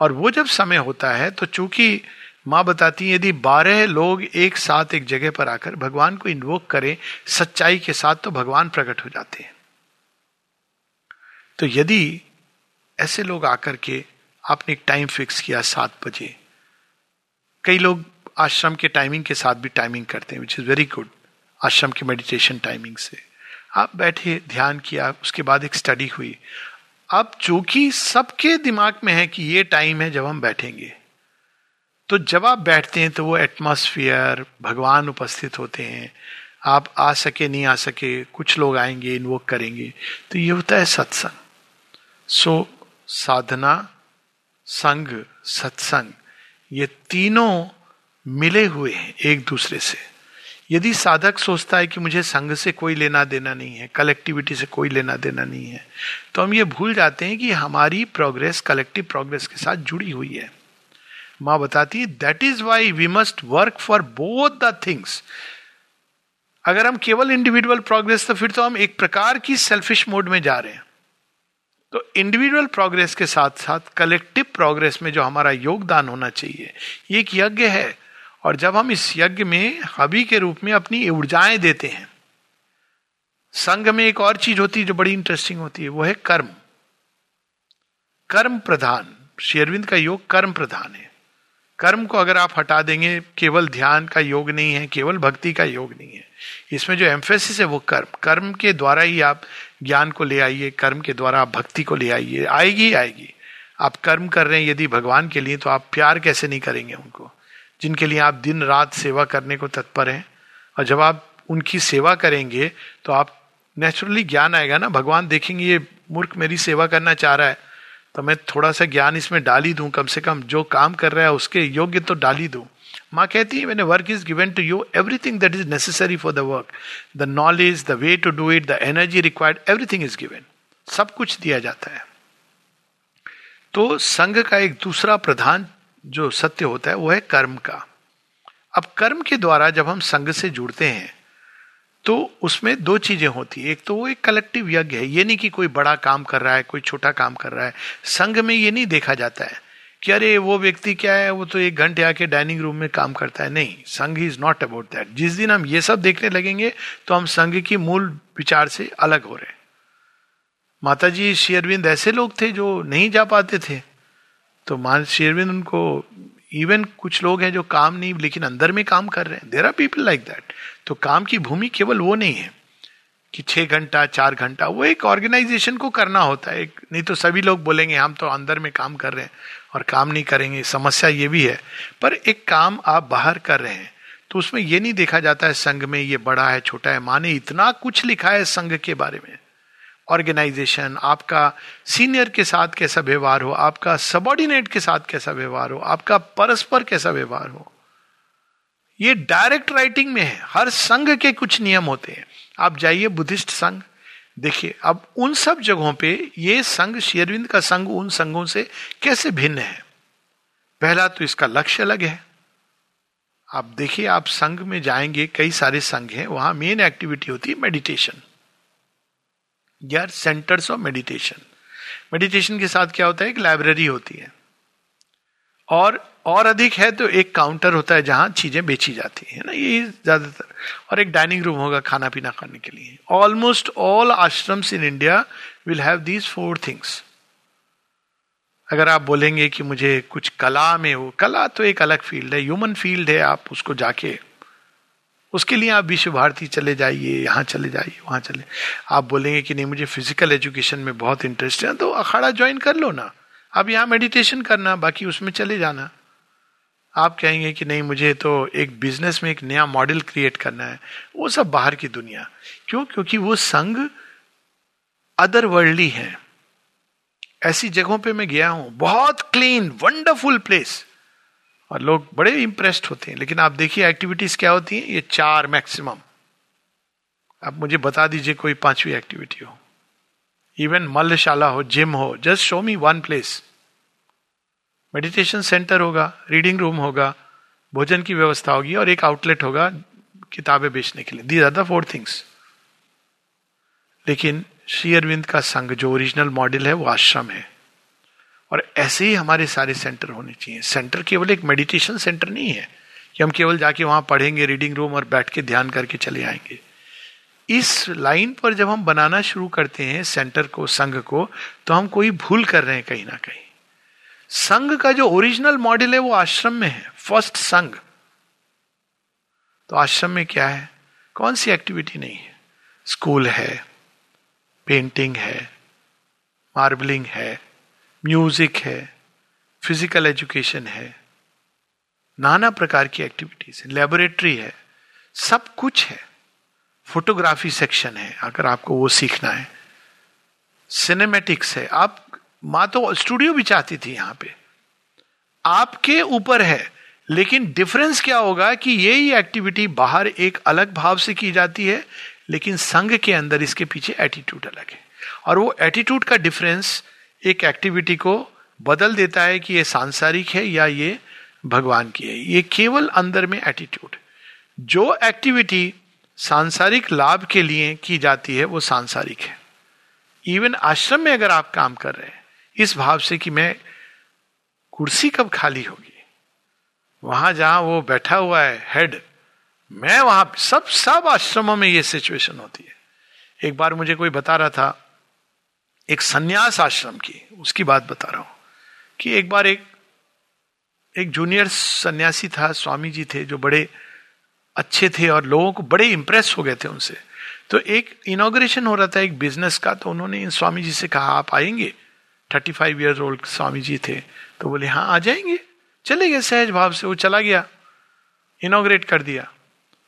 और वो जब समय होता है तो चूँकि माँ बताती है, यदि बारह लोग एक साथ एक जगह पर आकर भगवान को इन्वोक करें, सच्चाई के साथ तो भगवान प्रकट हो जाते हैं। तो यदि ऐसे लोग आकर के आपने एक टाइम फिक्स किया सात बजे, कई लोग आश्रम के टाइमिंग के साथ भी टाइमिंग करते हैं विच इज़ वेरी गुड आश्रम के मेडिटेशन टाइमिंग से। आप बैठे, ध्यान किया, उसके बाद एक स्टडी हुई। अब चूँकि सबके दिमाग में है कि ये टाइम है जब हम बैठेंगे तो जब आप बैठते हैं तो वो एटमोसफियर भगवान उपस्थित होते हैं। आप आ सके, नहीं आ सके, कुछ लोग आएँगे इन्वोक करेंगे। तो ये होता है सत्संग। सो साधना, संग, सत्संग, ये तीनों मिले हुए हैं एक दूसरे से। यदि साधक सोचता है कि मुझे संघ से कोई लेना देना नहीं है कलेक्टिविटी से कोई लेना देना नहीं है तो हम ये भूल जाते हैं कि हमारी प्रोग्रेस कलेक्टिव प्रोग्रेस के साथ जुड़ी हुई है। माँ बताती है that is why we must work for both the things अगर हम केवल इंडिविजुअल प्रोग्रेस तो फिर तो हम एक प्रकार की सेल्फिश मोड में जा रहे हैं। तो इंडिविजुअल प्रोग्रेस के साथ साथ कलेक्टिव प्रोग्रेस में जो हमारा योगदान होना चाहिए, ये एक यज्ञ है। और जब हम इस यज्ञ में हबी के रूप में अपनी ऊर्जाएँ देते हैं, संघ में एक और चीज़ होती है जो बड़ी इंटरेस्टिंग होती है, वो है कर्म। कर्म प्रधान। शेरविंद का योग कर्म प्रधान है। कर्म को अगर आप हटा देंगे, केवल ध्यान का योग नहीं है, केवल भक्ति का योग नहीं है। इसमें जो एम्फेसिस है वो कर्म। कर्म के द्वारा ही आप ज्ञान को ले आइए, कर्म के द्वारा आप भक्ति को ले आइए। आएगी ही आएगी। आप कर्म कर रहे हैं यदि भगवान के लिए तो आप प्यार कैसे नहीं करेंगे उनको? जिनके लिए आप दिन रात सेवा करने को तत्पर हैं। और जब आप उनकी सेवा करेंगे तो आप नेचुरली ज्ञान आएगा ना, भगवान देखेंगे, ये मूर्ख मेरी सेवा करना चाह रहा है। तो मैं थोड़ा सा ज्ञान इसमें डाल ही दूँ, कम से कम जो काम कर रहा है उसके योग्य तो डाल ही दूँ। माँ कहती है मैंने work is given to you everything that is necessary for the work the knowledge the way to do it the energy required everything is given सब कुछ दिया जाता है. तो संघ का एक दूसरा प्रधान जो सत्य होता है, वो है कर्म का। अब कर्म के द्वारा जब हम संघ से जुड़ते हैं तो उसमें दो चीज़ें होती है। एक तो वो एक कलेक्टिव यज्ञ है। ये नहीं कि कोई बड़ा काम कर रहा है, कोई छोटा काम कर रहा है। संघ में ये नहीं देखा जाता है कि अरे, वो व्यक्ति क्या है? वो तो एक घंटे आके डाइनिंग रूम में काम करता है। नहीं, संघ इज़ नॉट अबाउट दैट जिस दिन हम ये सब देखने लगेंगे तो हम संघ की मूल विचार से अलग हो रहे माता जी शेरविंद ऐसे लोग थे जो नहीं जा पाते थे। तो मान शेरविंद उनको इवन कुछ लोग हैं जो काम नहीं, लेकिन अंदर में काम कर रहे हैं। There are people like that तो काम की भूमि केवल वो नहीं है कि छह घंटा, चार घंटा, वो एक ऑर्गेनाइजेशन को करना होता है। एक नहीं तो सभी लोग बोलेंगे, हम तो अंदर में काम कर रहे हैं और काम नहीं करेंगे, समस्या ये भी है। पर एक काम आप बाहर कर रहे हैं तो उसमें ये नहीं देखा जाता है संघ में ये बड़ा है, छोटा है। माने इतना कुछ लिखा है संघ के बारे में। ऑर्गेनाइजेशन आपका सीनियर के साथ कैसा व्यवहार हो, आपका सबॉर्डिनेट के साथ कैसा व्यवहार हो, आपका परस्पर कैसा व्यवहार हो। ये डायरेक्ट राइटिंग में है। हर संघ के कुछ नियम होते हैं। आप जाइए बुद्धिस्ट संघ, देखिए, अब उन सब जगहों पे ये संघ, शेरविंद का संघ उन संघों से कैसे भिन्न है? पहला तो इसका लक्ष्य अलग है। आप देखिए, आप संघ में जाएँगे, कई सारे संघ हैं, वहाँ मेन एक्टिविटी होती है मेडिटेशन यार सेंटर्स ऑफ़ मेडिटेशन मेडिटेशन के साथ क्या होता है? एक लाइब्रेरी होती है। और और अधिक है तो एक काउंटर होता है जहाँ चीज़ें बेची जाती है ना? ये ज़्यादातर। और एक डाइनिंग रूम होगा खाना पीना खाने के लिए। Almost all ashrams in India will have these four things अगर आप बोलेंगे कि मुझे कुछ कला में हो, कला तो एक अलग फ़ील्ड है ह्यूमन फ़ील्ड है, आप उसको जाके उसके लिए आप विश्व भारती चले जाइए, यहाँ चले जाइए, वहाँ चले। आप बोलेंगे कि नहीं, मुझे फ़िज़िकल एजुकेशन में बहुत इंटरेस्ट है तो अखाड़ा ज्वाइन कर लो ना। अब यहाँ मेडिटेशन करना, बाकी उसमें चले जाना। आप कहेंगे कि नहीं, मुझे तो एक बिज़नेस में एक नया मॉडल क्रिएट करना है। वो सब बाहर की दुनिया। क्यों? क्योंकि वो संघ अदर वर्ल्डली है। ऐसी जगहों पे मैं गया हूँ। बहुत क्लीन वंडरफुल प्लेस और लोग बड़े इंप्रेस्ड होते हैं। लेकिन आप देखिए एक्टिविटीज़ क्या होती हैं? ये चार मैक्सिमम आप मुझे बता दीजिए कोई पांचवी एक्टिविटी हो। इवन मल्लशाला हो जिम हो just show me one place meditation centre होगा रीडिंग रूम होगा, भोजन की व्यवस्था होगी और एक आउटलेट होगा किताबें बेचने के लिए। These are the four things लेकिन श्री अरविंद का संघ जो ओरिजिनल मॉडल है, वो आश्रम है। और ऐसे ही हमारे सारे सेंटर होने चाहिए। सेंटर केवल एक मेडिटेशन सेंटर नहीं है कि हम केवल जाके वहाँ पढ़ेंगे, रीडिंग रूम और बैठ के ध्यान करके चले आएँगे। इस लाइन पर जब हम बनाना शुरू करते हैं सेंटर को, संघ को तो हम कोई भूल कर रहे हैं कहीं ना कहीं। संघ का जो ओरिजिनल मॉडल है वो आश्रम में है, फ़र्स्ट संघ। तो आश्रम में क्या है? कौन सी एक्टिविटी नहीं है? स्कूल है, पेंटिंग है, मार्बलिंग है म्यूज़िक है फ़िज़िकल एजुकेशन है, नाना प्रकार की एक्टिविटीज़ है लेबोरेटरी है, सब कुछ है। फोटोग्राफी सेक्शन है, अगर आपको वो सीखना है। सिनेमेटिक्स है, आप, माँ तो स्टूडियो भी चाहती थी यहाँ पे। आपके ऊपर है, लेकिन डिफरेंस क्या होगा कि ये ही एक्टिविटी बाहर एक अलग भाव से की जाती है, लेकिन संघ के अंदर इसके पीछे एटीट्यूड अलग है। और वो एटीट्यूड का डिफरेंस एक एक्टिविटी को बदल देता है कि ये सांसारिक है या ये भगवान की है। ये केवल अंदर में एटीट्यूड जो एक्टिविटी सांसारिक लाभ के लिए की जाती है, वो सांसारिक है। इवन आश्रम में अगर आप काम कर रहे हैं, इस भाव से कि मैं कुर्सी कब खाली होगी? वहाँ जहाँ वो बैठा हुआ है हेड मैं वहाँ सब सब आश्रमों में ये सिचुएशन होती है। एक बार मुझे कोई बता रहा था एक सन्यास आश्रम की, उसकी बात बता रहा हूँ कि एक बार एक एक जूनियर सन्यासी था स्वामी जी थे, जो बड़े अच्छे थे और लोगों को बड़े इंप्रेस हो गए थे उनसे। तो एक इनोग्रेशन हो रहा था एक बिज़नेस का तो उन्होंने इन स्वामी जी से कहा, आप आएँगे? Thirty five year old swami ji थे तो बोले हाँ आ जाएँगे। चले गए सहज भाव से, वो चला गया इनोग्रेट कर दिया।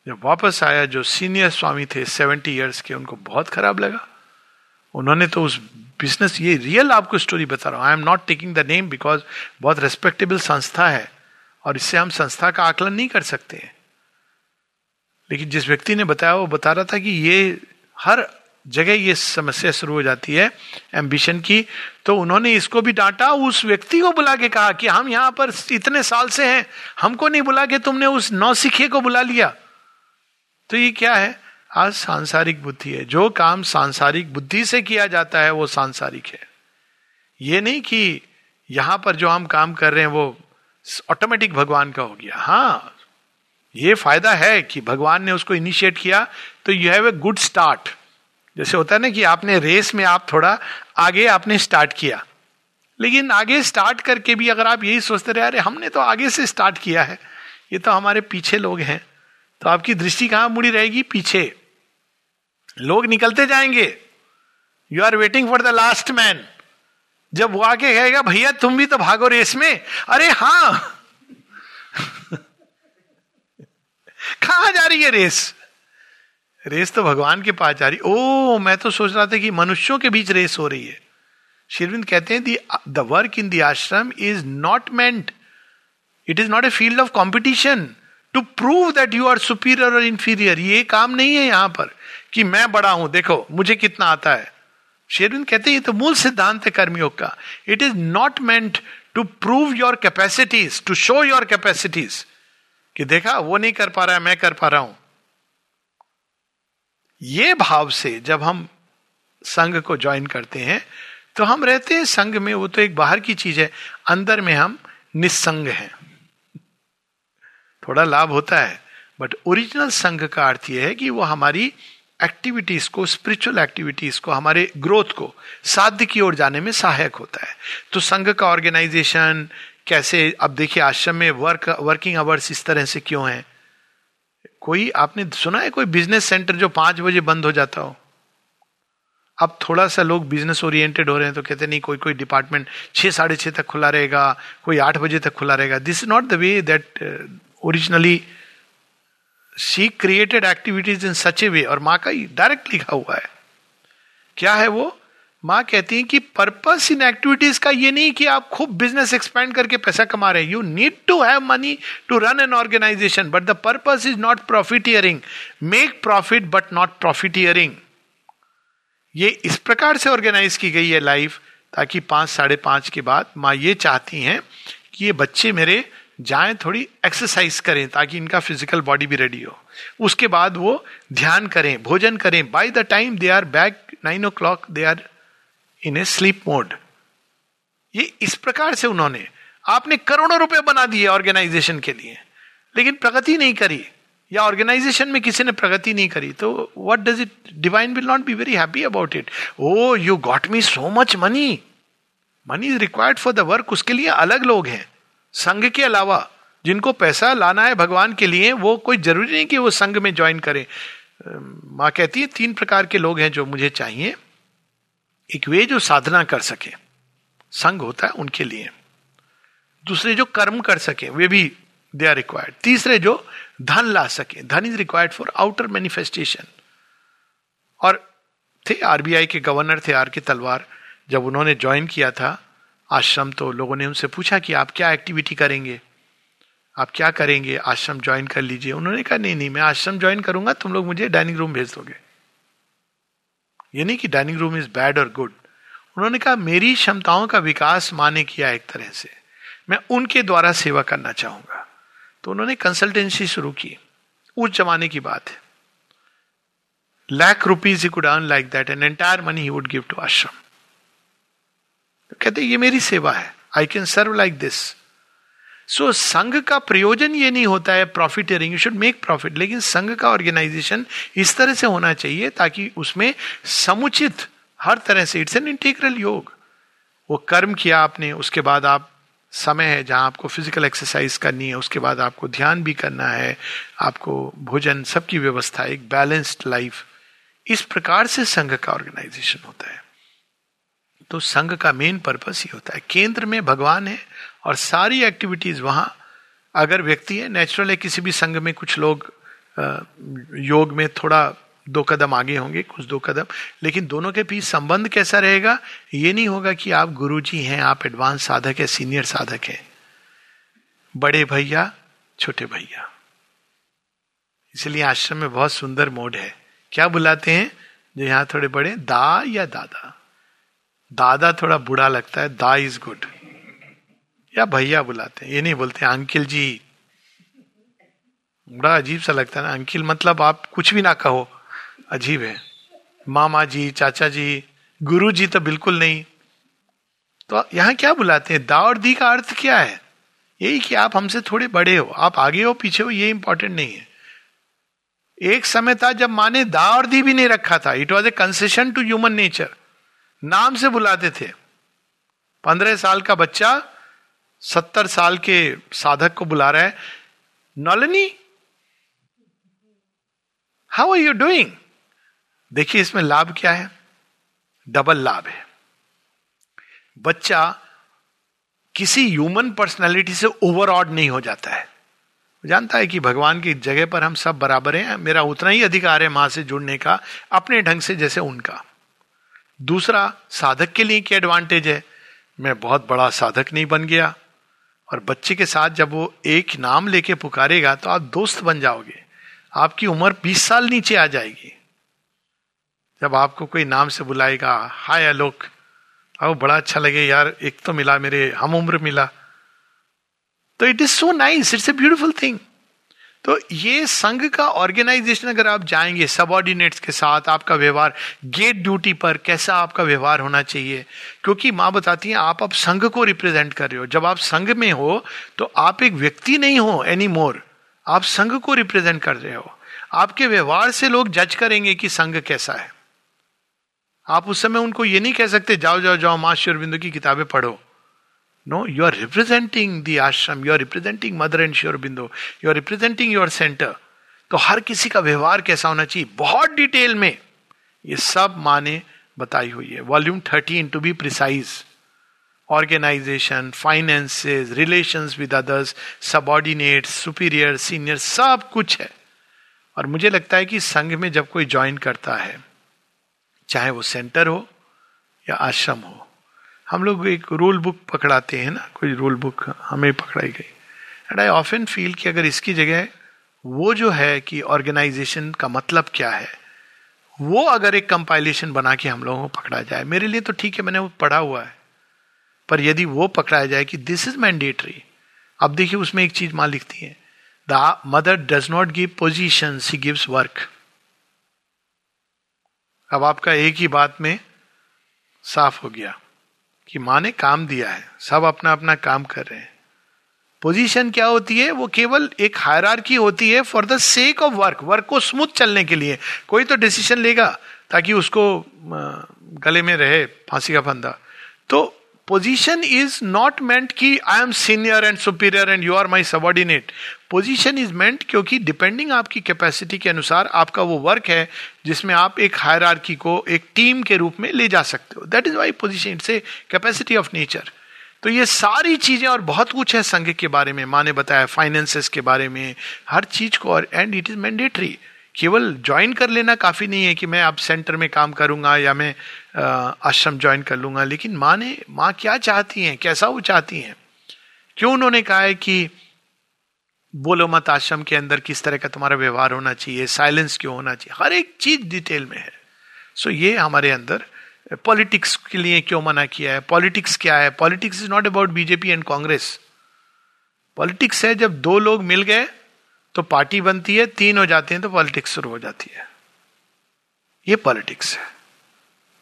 जब वापस आया, जो सीनियर स्वामी थे सेवेंटी ईयर्स के, उनको बहुत खराब लगा। उन्होंने तो उस बिज़नेस ये रियल आपको स्टोरी बता रहा हूँ I am not taking the name because बहुत रेस्पेक्टेबल संस्था है और इससे हम संस्था का आकलन नहीं कर सकते हैं लेकिन जिस व्यक्ति ने बताया वो बता रहा था कि ये हर जगह ये समस्या शुरू हो जाती है एम्बिशन की तो उन्होंने इसको भी डांटा उस व्यक्ति को बुला के कहा कि हम यहाँ पर इतने साल से हैं हमको नहीं बुला के तुमने उस नौसिखे को बुला लिया तो ये क्या है आज सांसारिक बुद्धि है। जो काम सांसारिक बुद्धि से किया जाता है, वो सांसारिक है। ये नहीं कि यहाँ पर जो हम काम कर रहे हैं, वो ऑटोमेटिक भगवान का हो गया। हाँ ये फ़ायदा है कि भगवान ने उसको इनिशिएट किया तो you have a good start जैसे होता है ना कि आपने रेस में आप थोड़ा आगे आपने स्टार्ट किया। लेकिन आगे स्टार्ट करके भी अगर आप यही सोचते रहे, अरे हमने तो आगे से स्टार्ट किया है। ये तो हमारे पीछे लोग हैं। तो आपकी दृष्टि कहाँ मुड़ी रहेगी? पीछे। लोग निकलते जाएँगे। You are waiting for the last man जब वो आके कहेगा, भैया, तुम भी तो भागो रेस में। अरे हाँ। कहा जा रही है रेस? रेस तो भगवान के पास जा रही। ओ, मैं तो सोच रहा था कि मनुष्यों के बीच रेस हो रही है। शिरविंद कहते हैं the work in the ashram is not meant it is not a field of competition to prove that you are superior और इंफीरियर ये काम नहीं है यहाँ पर। कि मैं बड़ा हूँ, देखो, मुझे कितना आता है। शेरविंद कहते हैं, ये तो मूल सिद्धांत है कर्मयोग का। It is not meant to prove your capacities to show your capacities कि देखा, वो नहीं कर पा रहा है, मैं कर पा रहा हूँ। ये भाव से जब हम संघ को ज्वाइन करते हैं तो हम रहते हैं संघ में, वो तो एक बाहर की चीज़ है, अंदर में हम निस्संग हैं। थोड़ा लाभ होता है बट ओरिजिनल संघ का अर्थ यह है कि वो हमारी एक्टिविटीज़ को स्पिरिचुअल एक्टिविटीज़ को, हमारे ग्रोथ को साध्य की ओर जाने में सहायक होता है। तो संघ का ऑर्गेनाइजेशन कैसे, अब देखिए आश्रम में वर्क वर्किंग आवर्स इस तरह से क्यों है? कोई, आपने सुना है कोई बिज़नेस सेंटर जो पाँच बजे बंद हो जाता हो? अब थोड़ा सा लोग बिज़नेस ओरिएंटेड हो रहे हैं तो कहते नहीं, कोई कोई डिपार्टमेंट छह साढ़े छह तक खुला रहेगा, कोई आठ बजे तक खुला रहेगा। This is not the way that originally she created activities in such a way और माँ का डायरेक्ट लिखा हुआ है। क्या है वो? माँ कहती है कि पर्पस इन एक्टिविटीज़ का ये नहीं कि आप खूब बिज़नेस एक्सपेंड करके पैसा कमा रहे हैं। You need to have money to run an organisation but the purpose is not profiteering make profit but not profiteering ये इस प्रकार से ऑर्गेनाइज की गई है लाइफ ताकि पाँच, साढ़े पाँच के बाद माँ ये चाहती हैं कि ये बच्चे मेरे जाएँ, थोड़ी एक्सरसाइज करें ताकि इनका फ़िज़िकल बॉडी भी रेडी हो। उसके बाद वो ध्यान करें, भोजन करें। By the time they are back nine o'clock they are in a sleep mode ये इस प्रकार से उन्होंने, आपने करोड़ों रुपए बना दिए ऑर्गेनाइजेशन के लिए, लेकिन प्रगति नहीं करी, या ऑर्गेनाइजेशन में किसी ने प्रगति नहीं करी तो what does it divine will not be very happy about it oh you got me so much money money is required for the work उसके लिए अलग लोग हैं। संघ के अलावा जिनको पैसा लाना है भगवान के लिए, वो कोई ज़रूरी नहीं कि वो संघ में ज्वाइन करें। माँ कहती है, तीन प्रकार के लोग हैं जो मुझे चाहिए। एक वे जो साधना कर सके, संघ होता है उनके लिए। दूसरे जो कर्म कर सके, वे भी दे आर रिक्वायर्ड तीसरे जो धन ला सके, धन is required for outer manifestation और थे आरबीआई के गवर्नर, थे आर के तलवार, जब उन्होंने ज्वाइन किया था आश्रम तो लोगों ने उनसे पूछा कि आप क्या एक्टिविटी करेंगे? आप क्या करेंगे? आश्रम ज्वाइन कर लीजिए। उन्होंने कहा, नहीं नहीं, मैं आश्रम ज्वाइन करूँगा, तुम लोग मुझे डाइनिंग रूम भेज दोगे. ये नहीं कि डाइनिंग रूम इज़ बैड और गुड उन्होंने कहा, मेरी क्षमताओं का विकास माने किया एक तरह से। मैं उनके द्वारा सेवा करना चाहूँगा। तो उन्होंने कंसल्टेंसी शुरू की। उस जमाने की बात है। Lakh rupees he could earn like that and entire money he would give to ashram. कहते, ये मेरी सेवा है। I can serve like this so संघ का प्रयोजन ये नहीं होता है profiteering you should make profit लेकिन संघ का ऑर्गेनाइजेशन इस तरह से होना चाहिए ताकि उसमें समुचित, हर तरह से इट्स एन इंटीग्रल योग। वो कर्म किया आपने, उसके बाद आप, समय है जहाँ आपको फ़िज़िकल एक्सरसाइज करनी है, उसके बाद आपको ध्यान भी करना है, आपको भोजन, सबकी व्यवस्था, एक बैलेंस्ड लाइफ इस प्रकार से संघ का ऑर्गेनाइजेशन होता है। तो संघ का मेन पर्पस ही होता है। केंद्र में भगवान है और सारी एक्टिविटीज़ वहाँ, अगर व्यक्ति है नेचुरल है, किसी भी संघ में कुछ लोग योग में थोड़ा दो कदम आगे होंगे, कुछ दो कदम, लेकिन दोनों के बीच संबंध कैसा रहेगा? ये नहीं होगा कि आप गुरुजी हैं, आप एडवांस साधक है सीनियर साधक है। बड़े भैया, छोटे भैया। इसलिए आश्रम में बहुत सुंदर मोड है। क्या बुलाते हैं? जो यहाँ थोड़े बड़े दा या दादा। दादा थोड़ा बुरा लगता है, दा इज़ गुड या भैया बुलाते हैं, ये नहीं बोलते, अंकिल जी। बड़ा अजीब सा लगता है ना, अंकिल मतलब आप कुछ भी ना कहो, अजीब है। मामा जी, चाचा जी, गुरु जी तो बिल्कुल नहीं। तो यहाँ क्या बुलाते हैं, दा और दी का अर्थ क्या है? यही कि आप हमसे थोड़े बड़े हो, आप आगे हो, पीछे हो, ये इंपॉर्टेंट नहीं है। एक समय था जब माने दा और दी भी नहीं रखा था। It was a concession to human nature नाम से बुलाते थे। पंद्रह साल का बच्चा सत्तर साल के साधक को बुला रहा है, Nolini how are you doing देखिए इसमें लाभ क्या है? डबल लाभ है। बच्चा किसी ह्यूमन पर्सनालिटी से ओवरऑड नहीं हो जाता है। जानता है कि भगवान की जगह पर हम सब बराबर हैं, मेरा उतना ही अधिकार है माँ से जुड़ने का, अपने ढंग से जैसे उनका। दूसरा साधक के लिए क्या एडवांटेज है? मैं बहुत बड़ा साधक नहीं बन गया। और बच्चे के साथ जब वो एक नाम लेके पुकारेगा तो आप दोस्त बन जाओगे। आपकी उम्र 20 साल नीचे आ जाएगी। जब आपको कोई नाम से बुलाएगा, हाय आलोक अब बड़ा अच्छा लगे यार, एक तो मिला मेरे, हम उम्र मिला। तो it is so nice it's a beautiful thing तो ये संघ का ऑर्गेनाइजेशन अगर आप जाएँगे सबॉर्डिनेट्स के साथ आपका व्यवहार गेट ड्यूटी पर कैसा आपका व्यवहार होना चाहिए? क्योंकि माँ बताती है, आप अब संघ को रिप्रेजेंट कर रहे हो। जब आप संघ में हो तो आप एक व्यक्ति नहीं हो एनी मोर आप संघ को रिप्रेजेंट कर रहे हो। आपके व्यवहार से लोग जज करेंगे कि संघ कैसा है। आप उस समय उनको ये नहीं कह सकते, जाओ जाओ जाओ, माँ शिवरबिंदु की किताबें पढ़ो। No, you are representing the ashram, you are representing mother and Sri Aurobindo you are representing your centre तो हर किसी का व्यवहार कैसा होना चाहिए? बहुत डिटेल में। ये सब माने बताई हुई है। Volume thirteen to be precise organisation finances relations with others subordinate superior senior सब कुछ है। और मुझे लगता है कि संघ में जब कोई ज्वाइन करता है चाहे वो सेंटर हो या आश्रम हो हम लोग एक रूल बुक पकड़ाते हैं ना, कोई रूल बुक हमें पकड़ाई गई। एंड आई ऑफन फील कि अगर इसकी जगह वो जो है कि ऑर्गेनाइजेशन का मतलब क्या है, वो अगर एक कंपाइलेशन बना के हम लोगों को पकड़ा जाए, मेरे लिए तो ठीक है, मैंने वो पढ़ा हुआ है। पर यदि वो पकड़ाया जाए कि दिस इज़ मैंडेटरी अब देखिए उसमें एक चीज़ माँ लिखती है the mother does not give position she gives work अब आपका एक ही बात में साफ़ हो गया। कि माँ ने काम दिया है, सब अपना अपना काम कर रहे हैं। पोजीशन क्या होती है? वो केवल एक हायरार्की होती है for the sake of work work को स्मूथ चलने के लिए। कोई तो डिसीज़न लेगा ताकि उसको गले में रहे फांसी का फंदा। तो पोजीशन इज़ नॉट मेंट कि I am senior and superior and you are my subordinate position is meant क्योंकि डिपेंडिंग आपकी कैपेसिटी के अनुसार आपका वो वर्क है, जिसमें आप एक हायर को एक टीम के रूप में ले जा सकते हो। That is why position it's a capacity of nature तो ये सारी चीज़ें और बहुत कुछ है संघ के बारे में, माँ ने बताया फाइनेंसेस के बारे में, हर चीज़ को और एंड इट इज़ मैंडेटरी केवल ज्वाइन कर लेना काफ़ी नहीं है कि मैं अब सेंटर में काम करूँगा या मैं आश्रम ज्वाइन कर लूँगा, लेकिन माँ ने, माँ क्या चाहती हैं, कैसा वो चाहती हैं? क्यों उन्होंने कहा है कि बोलो मत आश्रम के अंदर किस तरह का तुम्हारा व्यवहार होना चाहिए साइलेंस क्यों होना चाहिए? हर एक चीज़ डिटेल में है। सो so, ये हमारे अंदर पॉलिटिक्स के लिए क्यों मना किया है? पॉलिटिक्स क्या है? Politics is not about BJP and Congress politics है जब दो लोग मिल गए तो पार्टी बनती है, तीन हो जाते हैं तो पॉलिटिक्स शुरू हो जाती है। ये पॉलिटिक्स है।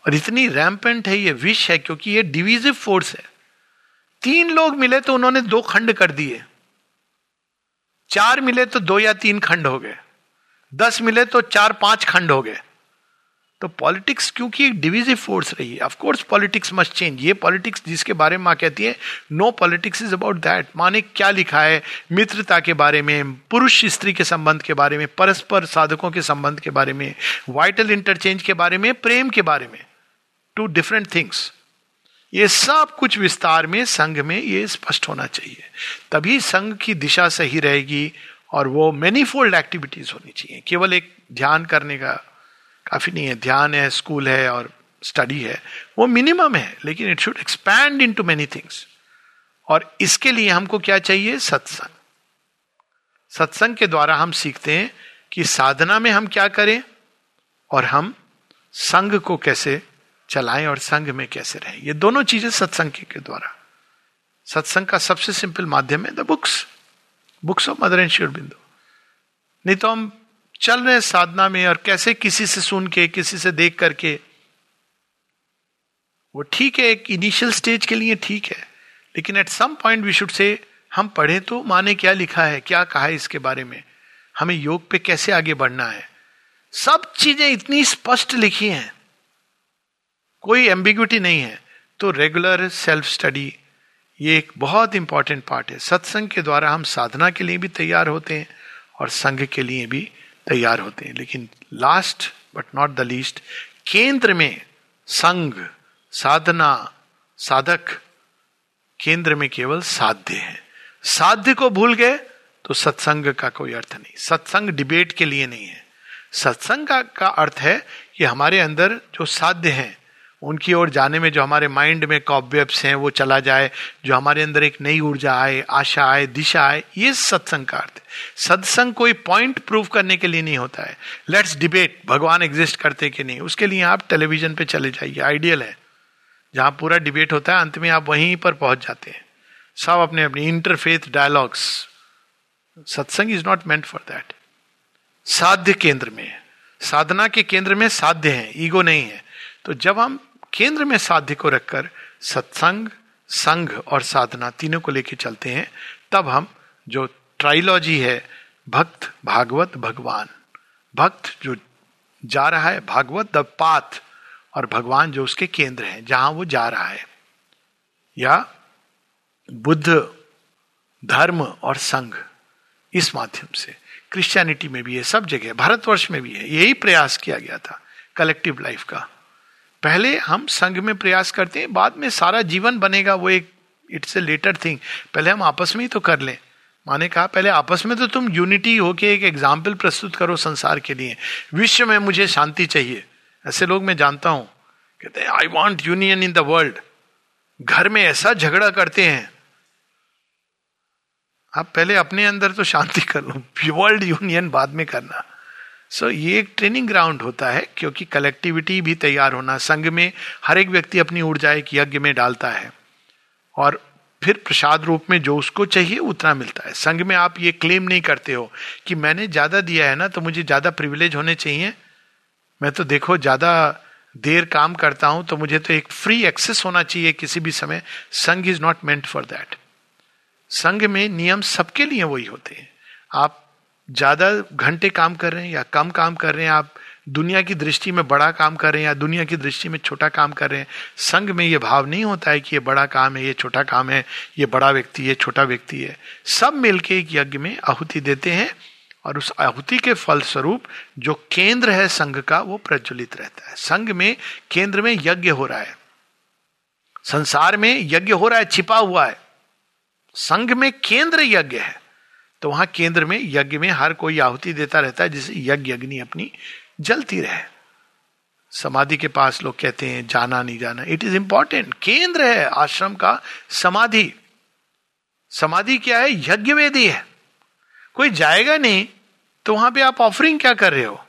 और इतनी रैम्पेंट है, ये विश है, क्योंकि ये डिविजिव फोर्स है। तीन लोग मिले तो उन्होंने दो खंड कर दिए। चार मिले तो दो या तीन खंड हो गए। दस मिले तो चार पाँच खंड हो गए। तो पॉलिटिक्स क्योंकि एक डिविजिव फोर्स रही है of course politics must change ये पॉलिटिक्स जिसके बारे में माँ कहती है no politics is about that माँ ने क्या लिखा है? मित्रता के बारे में, पुरुष स्त्री के संबंध के बारे में, परस्पर साधकों के संबंध के बारे में वाइटल इंटरचेंज के बारे में, प्रेम के बारे में। टू डिफरेंट थिंग्स ये सब कुछ विस्तार में संघ में ये स्पष्ट होना चाहिए। तभी संघ की दिशा सही रहेगी और वो मैनीफोल्ड एक्टिविटीज़ होनी चाहिए। केवल एक ध्यान करने का काफ़ी नहीं है। ध्यान है स्कूल है और स्टडी है। वो मिनिमम है, लेकिन it should expand into many things और इसके लिए हमको क्या चाहिए? सत्संग। सत्संग के द्वारा हम सीखते हैं कि साधना में हम क्या करें और हम संघ को कैसे चलाएँ और संघ में कैसे रहें? ये दोनों चीज़ें सत्संग के द्वारा। सत्संग का सबसे सिंपल माध्यम है the books. Books of mother and Sri Aurobindo नहीं तो हम चल रहे साधना में और कैसे किसी से सुन के, किसी से देख करके। वो ठीक है, एक इनिशियल स्टेज के लिए ठीक है। लेकिन at some point we should say हम पढ़े तो माने क्या लिखा है, क्या कहा है इसके बारे में। हमें योग पे कैसे आगे बढ़ना है? सब चीज़ें इतनी स्पष्ट लिखी हैं। कोई एम्बिग्यूटी नहीं है। तो रेगुलर सेल्फ स्टडी ये एक बहुत इंपॉर्टेंट पार्ट है। सत्संग के द्वारा हम साधना के लिए भी तैयार होते हैं और संघ के लिए भी तैयार होते हैं। लेकिन last but not the least केंद्र में संघ साधना साधक केंद्र में केवल साध्य है। साध्य को भूल गए तो सत्संग का कोई अर्थ नहीं। सत्संग डिबेट के लिए नहीं है। सत्संग का, का अर्थ है कि हमारे अंदर जो साध्य है उनकी ओर जाने में जो हमारे माइंड में कॉबवेब्स हैं, वो चला जाए, जो हमारे अंदर एक नई ऊर्जा आए, आशा आए, दिशा आए, ये सत्संग का अर्थ सत्संग कोई पॉइंट प्रूव करने के लिए नहीं होता है। लेट्स डिबेट भगवान एग्जिस्ट करते कि नहीं। उसके लिए आप टेलीविज़न पे चले जाइए आइडियल है। जहाँ पूरा डिबेट होता है, अंत में आप वहीं पर पहुँच जाते हैं। सब अपने अपने interfaith dialogues satsang is not meant for that साध्य केंद्र में, साधना के केंद्र में साध्य है ईगो नहीं है। तो जब हम केंद्र में साध्य को रखकर सत्संग, संघ और साधना तीनों को लेकर चलते हैं, तब हम जो ट्राइलॉजी है, भक्त भागवत भगवान। भक्त जो जा रहा है, भागवत द पाथ, और भगवान जो उसके केंद्र है, जहाँ वो जा रहा है। या बुद्ध, धर्म और संघ, इस माध्यम से। क्रिश्चियनिटी में भी है, सब जगह भारतवर्ष में भी है, यही प्रयास किया गया था कलेक्टिव लाइफ का। पहले हम संघ में प्रयास करते हैं, बाद में सारा जीवन बनेगा, वो एक इट्स ए लेटर थिंग पहले हम आपस में ही तो कर लें। माने कहा, पहले आपस में तो तुम यूनिटी होके एक एग्ज़ाम्पल प्रस्तुत करो संसार के लिए। विश्व में मुझे शांति चाहिए। ऐसे लोग मैं जानता हूँ। कहते हैं I want union in the world घर में ऐसा झगड़ा करते हैं। आप पहले अपने अंदर तो शांति कर लो। वर्ल्ड यूनियन बाद में करना। सो so, ये एक ट्रेनिंग ग्राउंड होता है क्योंकि कलेक्टिविटी भी तैयार होना संघ में हर एक व्यक्ति अपनी ऊर्जा एक यज्ञ में डालता है। और फिर प्रसाद रूप में जो उसको चाहिए उतना मिलता है। संघ में आप ये क्लेम नहीं करते हो कि मैंने ज़्यादा दिया है ना तो मुझे ज़्यादा प्रिविलेज होने चाहिए। मैं तो देखो ज़्यादा देर काम करता हूँ तो मुझे तो एक फ्री एक्सेस होना चाहिए किसी भी समय। संघ is not meant for that संघ में नियम सबके लिए वही होते हैं। आप ज़्यादा घंटे काम कर रहे हैं या कम काम कर रहे हैं, आप दुनिया की दृष्टि में बड़ा काम कर रहे हैं या दुनिया की दृष्टि में छोटा काम कर रहे हैं, संघ में ये भाव नहीं होता है कि ये बड़ा काम है, ये छोटा काम है, ये बड़ा व्यक्ति है, छोटा व्यक्ति है। सब मिलके एक यज्ञ में आहुति देते हैं और उस आहुति के फल स्वरूप जो केंद्र है संघ का, वो प्रज्वलित रहता है। संघ में, केंद्र में यज्ञ हो रहा है। संसार में यज्ञ हो रहा है, छिपा हुआ है। संघ में केंद्र यज्ञ है। तो वहाँ केंद्र में, यज्ञ में हर कोई आहुति देता रहता है, जिससे यज्ञ अग्नि अपनी जलती रहे। समाधि के पास लोग कहते हैं, जाना नहीं जाना। इट इज़ इंपॉर्टेंट केंद्र है, आश्रम का समाधि। समाधि क्या है? यज्ञ वेदी है। कोई जाएगा नहीं तो वहाँ पे आप ऑफरिंग क्या कर रहे हो?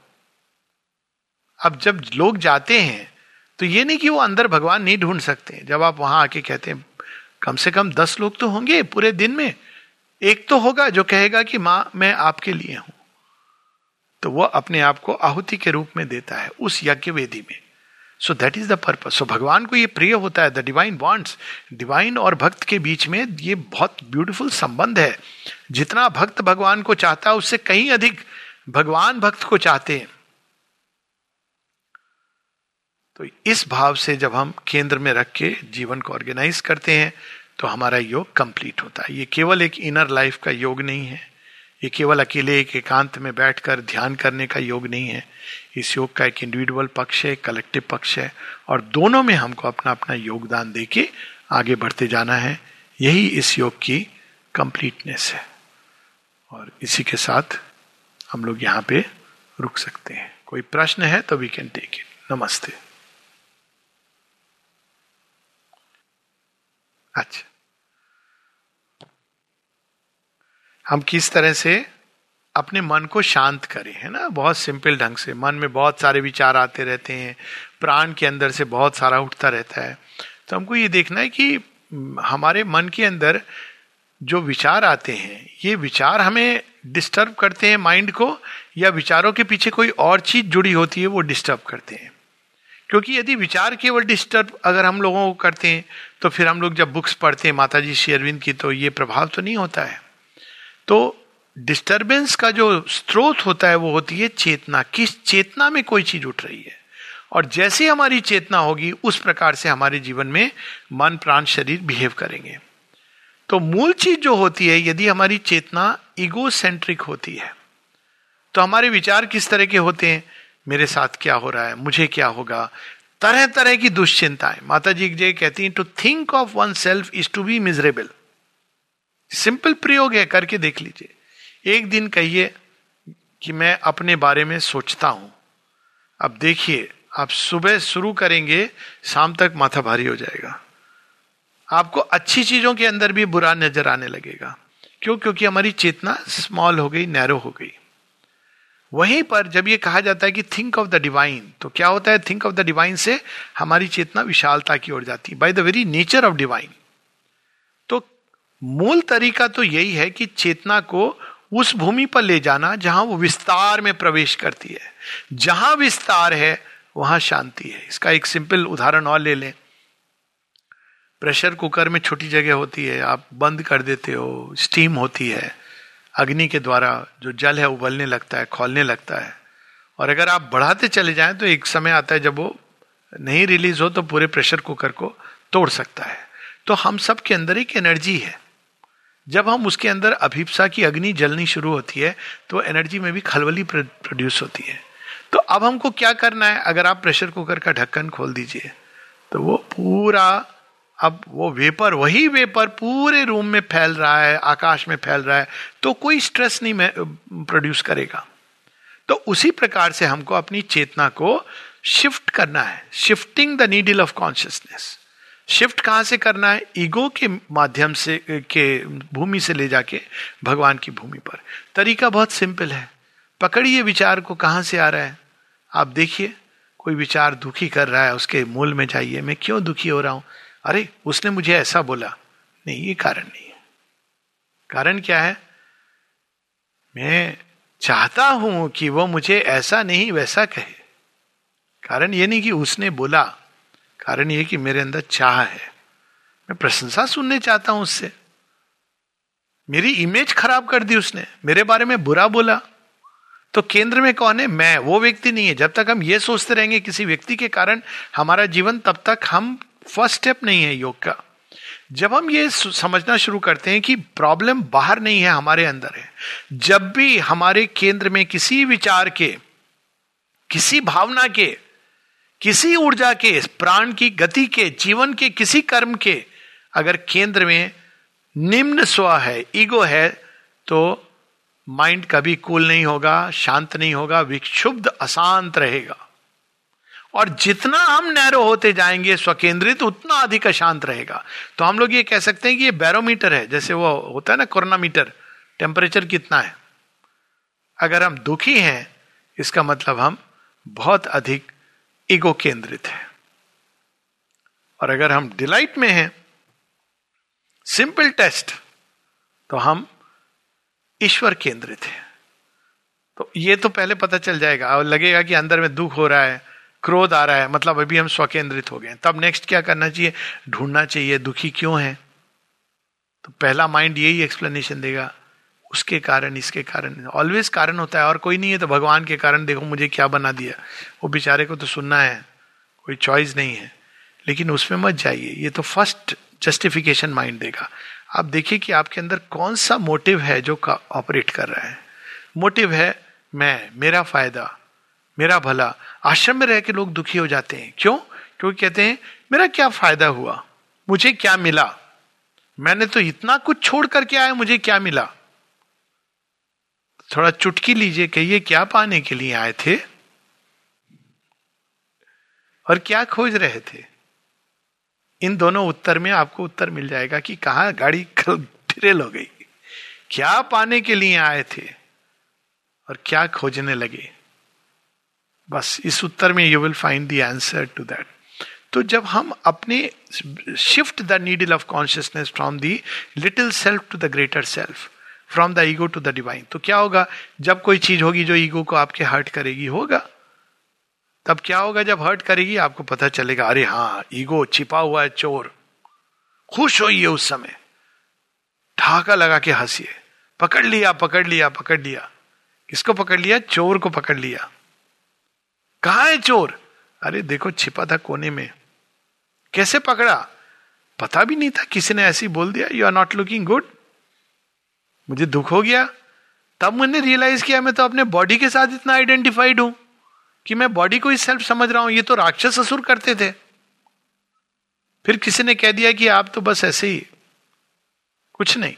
अब जब लोग जाते हैं तो ये नहीं कि वो अंदर भगवान नहीं ढूंढ सकते जब आप वहाँ आके कहते हैं, कम से कम दस लोग तो होंगे पूरे दिन में। एक तो होगा जो कहेगा कि माँ, मैं आपके लिए हूँ। तो वह अपने आप को आहुति के रूप में देता है, उस यज्ञ वेदी में। So that is the purpose so भगवान को ये प्रिय होता है द डिवाइन वॉन्ट्स डिवाइन और भक्त के बीच में ये बहुत ब्यूटीफुल संबंध है। जितना भक्त भगवान को चाहता है, उससे कहीं अधिक भगवान भक्त को चाहते हैं। तो इस भाव से जब हम केंद्र में रख के जीवन को ऑर्गेनाइज करते हैं तो हमारा योग कंप्लीट होता है। ये केवल एक इनर लाइफ का योग नहीं है। ये केवल अकेले एक एकांत में बैठकर ध्यान करने का योग नहीं है। इस योग का एक इंडिविजुअल पक्ष है कलेक्टिव पक्ष है और दोनों में हमको अपना अपना योगदान देके आगे बढ़ते जाना है। यही इस योग की कंप्लीटनेस है। और इसी के साथ हम लोग यहाँ पे रुक सकते हैं। कोई प्रश्न है तो वी कैन टेक इट नमस्ते। अच्छा। हम किस तरह से अपने मन को शांत करें, है ना? बहुत सिंपल ढंग से। मन में बहुत सारे विचार आते रहते हैं। प्राण के अंदर से बहुत सारा उठता रहता है। तो हमको ये देखना है कि हमारे मन के अंदर जो विचार आते हैं, ये विचार हमें डिस्टर्ब करते हैं माइंड को, या विचारों के पीछे कोई और चीज़ जुड़ी होती है वो डिस्टर्ब करते हैं? क्योंकि यदि विचार केवल डिस्टर्ब अगर हम लोगों को करते हैं तो फिर हम लोग जब बुक्स पढ़ते हैं माता जी श्री अरविंद की तो ये प्रभाव तो नहीं होता है। तो डिस्टरबेंस का जो स्रोत होता है, वो होती है चेतना किस चेतना में कोई चीज़ उठ रही है। और जैसे हमारी चेतना होगी, उस प्रकार से हमारे जीवन में मन, प्राण, शरीर बिहेव करेंगे। तो मूल चीज़ जो होती है, यदि हमारी चेतना ईगो सेंट्रिक होती है तो हमारे विचार किस तरह के होते हैं? मेरे साथ क्या हो रहा है? मुझे क्या होगा? तरह तरह की दुश्चिंताएँ। माता जी जय कहती हैं to think of oneself is to be miserable simple प्रयोग है, करके देख लीजिए। एक दिन कहिए कि मैं अपने बारे में सोचता हूँ। अब देखिए, आप सुबह शुरू करेंगे, शाम तक माथा भारी हो जाएगा। आपको अच्छी चीज़ों के अंदर भी बुरा नज़र आने लगेगा। क्यों? क्योंकि हमारी चेतना स्मॉल हो गई नैरो हो गई। वहीं पर जब ये कहा जाता है कि थिंक ऑफ़ द डिवाइन तो क्या होता है? थिंक ऑफ़ द डिवाइन से हमारी चेतना विशालता की ओर जाती है। By the very nature of divine मूल तरीका तो यही है कि चेतना को उस भूमि पर ले जाना जहाँ वो विस्तार में प्रवेश करती है। जहाँ विस्तार है, वहाँ शांति है। इसका एक सिंपल उदाहरण और ले लें। प्रेशर कुकर में छोटी जगह होती है, आप बंद कर देते हो, स्टीम होती है। अग्नि के द्वारा जो जल है, उबलने लगता है, खोलने लगता है। और अगर आप बढ़ाते चले जाएँ तो एक समय आता है जब वो नहीं रिलीज़ हो तो पूरे प्रेशर कुकर को तोड़ सकता है। तो हम सब के अंदर एक एनर्जी है। जब हम उसके अंदर अभिप्सा की अग्नि जलनी शुरू होती है तो एनर्जी में भी खलवली प्रोड्यूस होती है। तो अब हमको क्या करना है? अगर आप प्रेशर कुकर का ढक्कन खोल दीजिए तो वो पूरा, अब वो वेपर वही वेपर पूरे रूम में फैल रहा है, आकाश में फैल रहा है तो कोई स्ट्रेस नहीं प्रोड्यूस करेगा। तो उसी प्रकार से हमको अपनी चेतना को शिफ्ट करना है। Shifting the needle of consciousness shift कहाँ से करना है? ईगो के माध्यम से, के भूमि से ले जाके भगवान की भूमि पर। तरीका बहुत सिंपल है। पकड़िए विचार को कहाँ से आ रहा है? आप देखिए, कोई विचार दुखी कर रहा है, उसके मूल में जाइए। मैं क्यों दुखी हो रहा हूँ? अरे, उसने मुझे ऐसा बोला। नहीं, ये कारण नहीं है। कारण क्या है? मैं चाहता हूँ कि वो मुझे ऐसा नहीं, वैसा कहे। कारण ये नहीं कि उसने बोला। कारण यह कि मेरे अंदर चाह है। मैं प्रशंसा सुनने चाहता हूँ उससे। मेरी इमेज खराब कर दी उसने। मेरे बारे में बुरा बोला। तो केंद्र में कौन है? मैं, वो व्यक्ति नहीं है। जब तक हम ये सोचते रहेंगे किसी व्यक्ति के कारण हमारा जीवन, तब तक हम फ़र्स्ट स्टेप नहीं है योग का। जब हम ये समझना शुरू करते हैं कि प्रॉब्लम बाहर नहीं है, हमारे अंदर है। जब भी हमारे केंद्र में किसी विचार के, किसी भावना के किसी ऊर्जा के, प्राण की गति के, जीवन के, किसी कर्म के, अगर केंद्र में निम्न स्व है, ईगो है तो माइंड कभी कूल नहीं होगा, शांत नहीं होगा, विक्षुब्ध, अशांत रहेगा। और जितना हम नैरो होते जाएँगे, स्वकेंद्रित, उतना अधिक अशांत रहेगा। तो हम लोग ये कह सकते हैं कि ये बैरोमीटर है, जैसे वो होता है ना कोरोना मीटर टेम्परेचर कितना है? अगर हम दुखी हैं, इसका मतलब हम बहुत अधिक ईगो केंद्रित है। और अगर हम डिलाइट में हैं, सिंपल टेस्ट तो हम ईश्वर केंद्रित है। तो ये तो पहले पता चल जाएगा। और लगेगा कि अंदर में दुख हो रहा है, क्रोध आ रहा है मतलब अभी हम स्वकेंद्रित हो गए तब नेक्स्ट क्या करना चाहिए? ढूंढना चाहिए, दुखी क्यों है? तो पहला माइंड यही एक्सप्लेनेशन देगा। उसके कारण, इसके कारण। ऑलवेज कारण होता है, और कोई नहीं है तो भगवान के कारण, देखो मुझे क्या बना दिया। वो बेचारे को तो सुनना है, कोई चॉइस नहीं है। लेकिन उसमें मत जाइए, ये तो फ़र्स्ट जस्टिफिकेशन माइंड देगा। आप देखिए कि आपके अंदर कौन सा मोटिव है जो ऑपरेट कर रहा है। मोटिव है, मैं, मेरा फ़ायदा, मेरा भला। आश्रम में रह के लोग दुखी हो जाते हैं। क्यों? क्योंकि कहते हैं, मेरा क्या फ़ायदा हुआ? मुझे क्या मिला? मैंने तो इतना कुछ छोड़ करके आया, मुझे क्या मिला? थोड़ा चुटकी लीजिए, कहिए, क्या पाने के लिए आए थे? और क्या खोज रहे थे? इन दोनों उत्तर में आपको उत्तर मिल जाएगा कि कहा गाड़ी कल टिरेल हो गई। क्या पाने के लिए आए थे? और क्या खोजने लगे? बस इस उत्तर में you will find the answer to that तो जब हम अपने shift the needle of consciousness from the little self to the greater self from the ego to the divine तो क्या होगा? जब कोई चीज़ होगी जो ईगो को आपके हर्ट करेगी, होगा। तब क्या होगा? जब हर्ट करेगी, आपको पता चलेगा, अरे हाँ ईगो छिपा हुआ है, चोर। खुश होइए उस समय। ढाका लगा के हंसिए पकड़ लिया पकड़ लिया पकड़ लिया। किसको पकड़ लिया? चोर को पकड़ लिया। कहा है चोर? अरे देखो, छिपा था कोने में। कैसे पकड़ा? पता भी नहीं था, किसी ने ऐसी बोल दिया you are not looking good मुझे दुख हो गया। तब मैंने रियलाइज़ किया, मैं तो अपने बॉडी के साथ इतना आइडेंटिफाइड हूँ कि मैं बॉडी को ही सेल्फ समझ रहा हूँ। ये तो राक्षस असुर करते थे। फिर किसी ने कह दिया कि आप तो बस ऐसे ही, कुछ नहीं।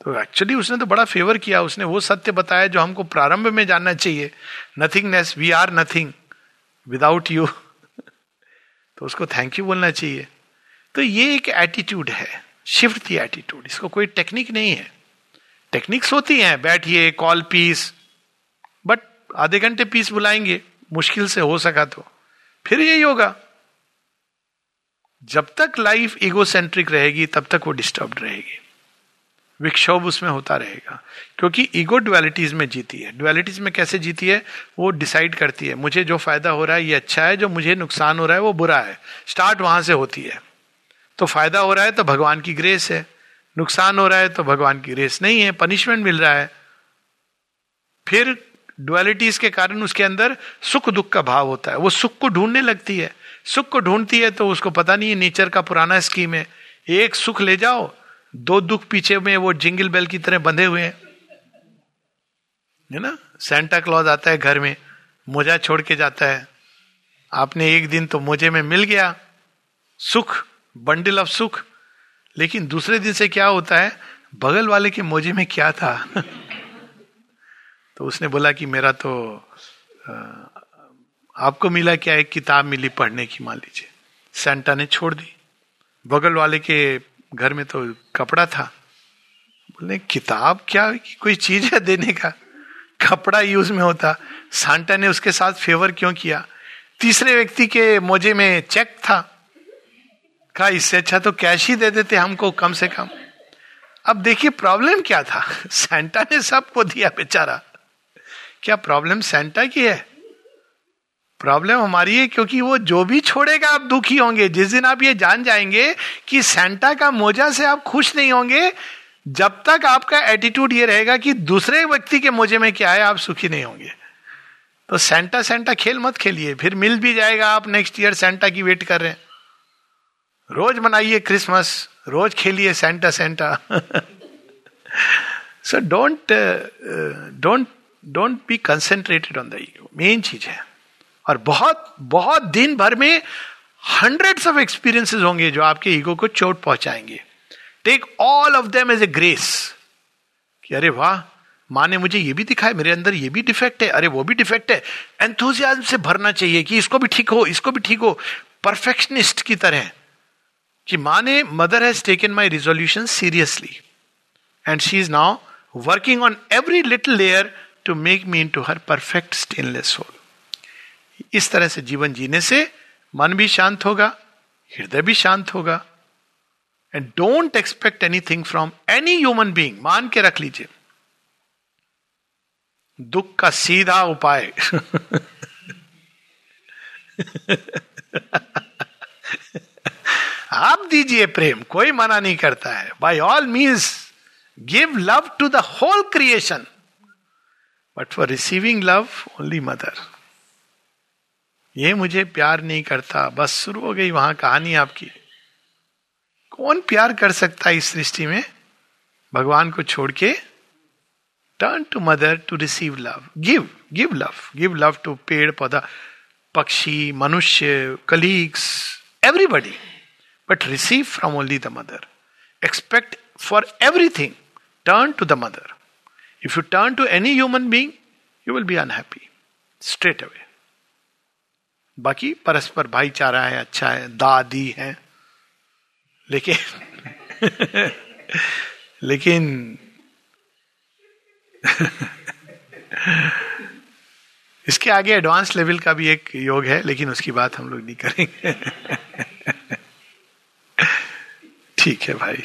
तो एक्चुअली उसने तो बड़ा फेवर किया। उसने वो सत्य बताया जो हमको प्रारंभ में जानना चाहिए। Nothingness we are nothing without you तो उसको थैंक यू बोलना चाहिए। तो ये एक एटीट्यूड है शिफ्ट थी एटीट्यूड इसको कोई टेक्निक नहीं है। टेक्निक्स होती हैं, बैठिए कॉल पीस बट आधे घंटे पीस बुलाएँगे, मुश्किल से हो सका तो। फिर यही होगा। जब तक लाइफ इगोसेंट्रिक रहेगी, तब तक वो डिस्टर्ब रहेगी। विक्षोभ उसमें होता रहेगा, क्योंकि ईगो डुअलिटीज में जीती है। डुअलिटीज में कैसे जीती है? वो डिसाइड करती है, मुझे जो फ़ायदा हो रहा है, ये अच्छा है, जो मुझे नुकसान हो रहा है, वो बुरा है। स्टार्ट वहाँ से होती है। तो फ़ायदा हो रहा है तो भगवान की ग्रेस है। नुकसान हो रहा है तो भगवान की रेस नहीं है पनिशमेंट मिल रहा है। फिर डुअलिटीज के कारण उसके अंदर सुख दुख का भाव होता है। वो सुख को ढूँढने लगती है। सुख को ढूंढती है तो उसको पता नहीं है नेचर का पुराना स्कीम है। एक सुख ले जाओ, दो दुख पीछे में वो जिंगल बेल की तरह बंधे हुए हैं। है ना? सेंटा क्लॉज आता है घर में, मोजा छोड़ के जाता है। आपने एक दिन तो मोजे में मिल गया। सुख बंडल ऑफ़ सुख। लेकिन दूसरे दिन से क्या होता है? बगल वाले के मोजे में क्या था? तो उसने बोला कि मेरा तो आपको मिला क्या? एक किताब मिली पढ़ने की, मान लीजिए। सेंटा ने छोड़ दी। बगल वाले के घर में तो कपड़ा था। बोले, किताब क्या? कोई चीज़ है देने का? कपड़ा यूज़ में होता। सांटा ने उसके साथ फेवर क्यों किया? तीसरे व्यक्ति के मोजे में चेक था। कहा इससे अच्छा तो कैश ही दे देते हमको कम से कम। अब देखिए प्रॉब्लम क्या था। सेंटा ने सबको दिया बेचारा। क्या प्रॉब्लम सेंटा की है? प्रॉब्लम हमारी है क्योंकि वो जो भी छोड़ेगा आप दुखी होंगे। जिस दिन आप ये जान जाएँगे कि सेंटा का मोजा से आप खुश नहीं होंगे, जब तक आपका एटीट्यूड ये रहेगा कि दूसरे व्यक्ति के मोजे में क्या है, आप सुखी नहीं होंगे। तो सेंटा सेंटा खेल मत खेलिए। फिर मिल भी जाएगा आप नेक्स्ट ईयर सेंटा की वेट कर रहे हैं। रोज मनाइए क्रिसमस, रोज खेलिए Santa Santa so don't don't don't be concentrated on the main चीज़ है। और बहुत बहुत दिन भर में हंड्रेड्स ऑफ़ एक्सपीरियंसेस होंगे जो आपके ईगो को चोट पहुंचाएँगे। Take all of them as a grace कि अरे वाह, माँ ने मुझे ये भी दिखाया, मेरे अंदर ये भी डिफेक्ट है, अरे वो भी डिफेक्ट है। एंथुजियाज्म से भरना चाहिए कि इसको भी ठीक हो, इसको भी ठीक हो। परफेक्शनिस्ट की तरह। कि माँ ने mother has taken my resolution seriously and she is now working on every little layer to make me into her perfect stainless soul इस तरह से जीवन जीने से मन भी शांत होगा, हृदय भी शांत होगा। And don't expect anything from any human being मान के रख लीजिए। दुख का सीधा उपाय। आप दीजिए प्रेम, कोई मना नहीं करता है। By all means give love to the whole creation but for receiving love only mother ये मुझे प्यार नहीं करता। बस शुरू हो गई वहाँ कहानी आपकी। कौन प्यार कर सकता है इस सृष्टि में? भगवान को छोड़ के turn to mother to receive love give give love give love to पेड़, पौधा, पक्षी, मनुष्य colleagues everybody but receive from only the mother expect for everything turn to the mother if you turn to any human being you will be unhappy straight away बाकी परस्पर भाईचारा है अच्छा है, दादी है। लेकिन लेकिन, इसके आगे एडवांस लेवल का भी एक योग है, लेकिन उसकी बात हम लोग नहीं करेंगे। ठीक है भाई।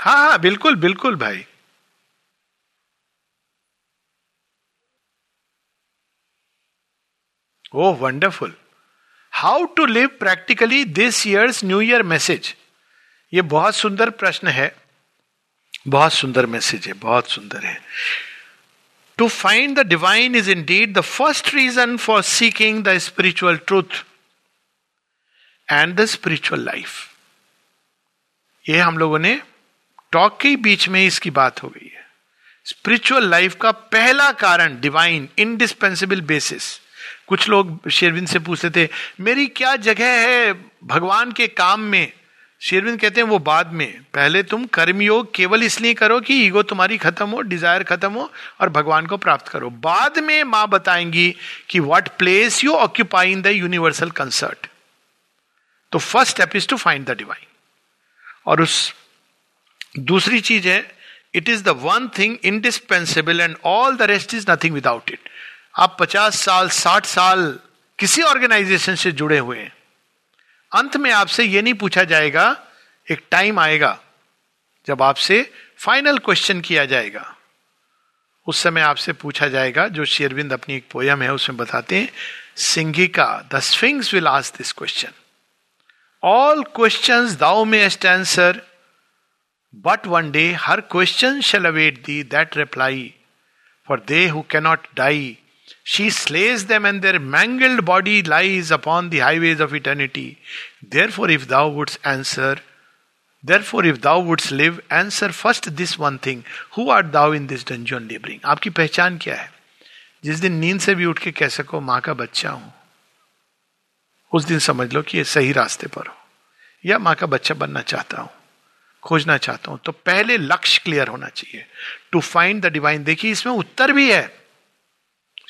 हाँ हाँ बिल्कुल बिल्कुल भाई। ओह wonderful. How to live practically this year's new year message? ये बहुत सुंदर प्रश्न है। बहुत सुंदर मैसेज है, बहुत सुंदर है। Find the divine is indeed the first reason for seeking the spiritual truth and the spiritual life ये हम लोगों ने टॉक के बीच में इसकी बात हो गई है। स्पिरिचुअल लाइफ का पहला कारण डिवाइन इनडिस्पेंसिबल बेसिस कुछ लोग शेरविंद से पूछते थे, मेरी क्या जगह है भगवान के काम में? शेरविंद कहते हैं, वो बाद में, पहले तुम कर्मयोग केवल इसलिए करो कि ईगो तुम्हारी खत्म हो डिज़ायर खत्म हो और भगवान को प्राप्त करो। बाद में माँ बताएँगी कि what place you occupy in the universal concert तो first step is to find the divine और उस दूसरी चीज़ है it is the one thing indispensable and all the rest is nothing without it आप पचास साल, साठ साल किसी ऑर्गेनाइजेशन से जुड़े हुए हैं। अंत में आपसे यह नहीं पूछा जाएगा, एक टाइम आएगा, जब आपसे फाइनल क्वेश्चन किया जाएगा। उस समय आपसे पूछा जाएगा, जो शेरविंद अपनी एक पोयम है, उसमें बताते हैं, सिंगिका the sphinx will ask this question all question thou mayst answer but one day her question shall await the that reply for they who cannot die She slays them, and their mangled body lies upon the highways of eternity. Therefore, if thou wouldst answer, therefore, if thou wouldst live, answer first this one thing Who art thou in this dungeon laboring? आपकी पहचान क्या है जिस दिन नींद से भी उठ के कह सको माँ का बच्चा हूँ उस दिन समझ लो कि ये सही रास्ते पर हो या माँ का बच्चा बनना चाहता हूँ खोजना चाहता हूँ तो पहले लक्ष्य क्लियर होना चाहिए टू फाइंड द डिवाइन देखिए इसमें उत्तर भी है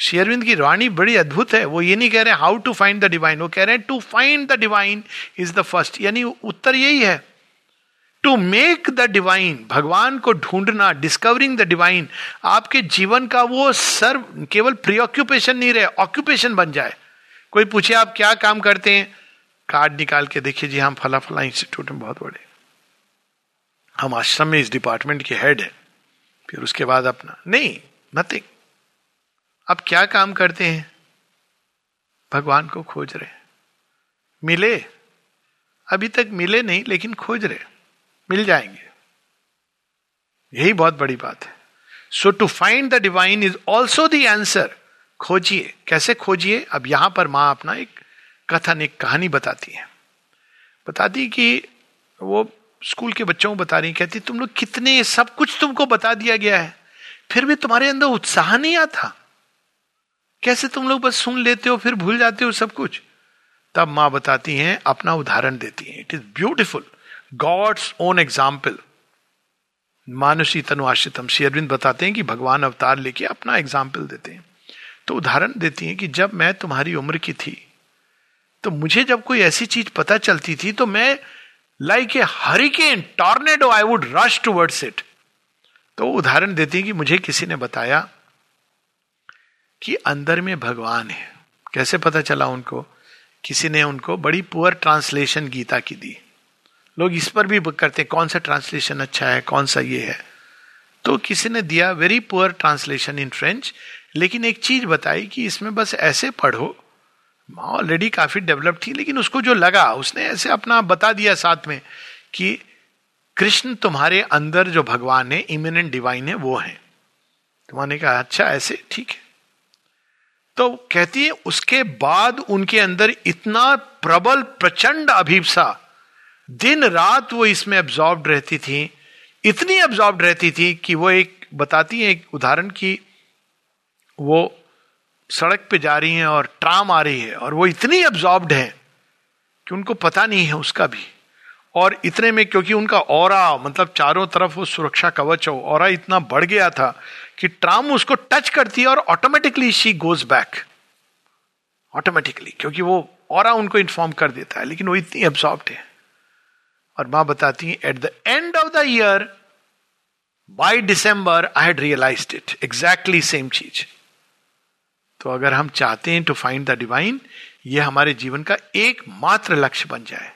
शेयरविंद की रानी बड़ी अद्भुत है। वो ये नहीं कह रहे how to find the divine वो कह रहे हैं to find the divine is the first यानी उत्तर यही है। टू मेक द डिवाइन भगवान को ढूंढना डिस्कवरिंग द डिवाइन आपके जीवन का वो सर्व, केवल प्रीऑक्यूपेशन नहीं रहे ऑक्यूपेशन बन जाए। कोई पूछे, आप क्या काम करते हैं? कार्ड निकाल के देखिए जी, हम फला फला इंस्टीट्यूट में बहुत बड़े। हम आश्रम में इस डिपार्टमेंट के हेड है। फिर उसके बाद अपना, नहीं नथिंग अब क्या काम करते हैं? भगवान को खोज रहे मिले? अभी तक मिले नहीं, लेकिन खोज रहे मिल जाएँगे। यही बहुत बड़ी बात है। So to find the divine is also the answer खोजिए। कैसे खोजिए? अब यहाँ पर माँ अपना एक कथन एक कहानी बताती है। बताती कि वो स्कूल के बच्चों को बता रही कहती, तुम लोग कितने, सब कुछ तुमको बता दिया गया है। फिर भी तुम्हारे अंदर उत्साह नहीं आता? कैसे तुम लोग बस सुन लेते हो, फिर भूल जाते हो सब कुछ? तब माँ बताती हैं, अपना उदाहरण देती हैं। It is beautiful God's own example मानुषी तनुआश्रितम श्री अरविंद बताते हैं कि भगवान अवतार लेके अपना एग्ज़ाम्पल देते हैं। तो उदाहरण देती हैं कि जब मैं तुम्हारी उम्र की थी तो मुझे जब कोई ऐसी चीज़ पता चलती थी तो मैं like a hurricane tornado I would rush towards it तो उदाहरण देती है कि मुझे किसी ने बताया कि अंदर में भगवान है। कैसे पता चला उनको? किसी ने उनको बड़ी पुअर ट्रांसलेशन गीता की दी। लोग इस पर भी करते कौन सा ट्रांसलेशन अच्छा है, कौन सा ये है। तो किसी ने दिया very poor translation in French लेकिन एक चीज़ बताई कि इसमें बस ऐसे पढ़ो। ऑलरेडी काफ़ी डेवलप थी, लेकिन उसको जो लगा, उसने ऐसे अपना बता दिया साथ में कि कृष्ण तुम्हारे अंदर जो भगवान है इमिनेंट डिवाइन है, वो है। तो माँ ने कहा अच्छा ऐसे, ठीक है। तो कहती है, उसके बाद उनके अंदर इतना प्रबल, प्रचंड अभिप्सा दिन रात वो इसमें एब्जॉर्ब रहती थी। इतनी एब्जॉर्ब रहती थी कि वो एक, बताती है एक उदाहरण की वो सड़क पे जा रही हैं और ट्राम आ रही है और वो इतनी एब्जॉर्ब्ड है कि उनको पता नहीं है उसका भी। और इतने में क्योंकि उनका और मतलब चारों तरफ़ वो सुरक्षा कवच हो और इतना बढ़ गया था कि ट्राम उसको टच करती है और automatically she goes back automatically क्योंकि वो और उनको इन्फॉर्म कर देता है, लेकिन वो इतनी एब्सॉर्ब है। और माँ बताती है at the end of the year by December I had realise it exactly same चीज़। तो अगर हम चाहते हैं टू फाइंड द डिवाइन ये हमारे जीवन का एकमात्र लक्ष्य बन जाए।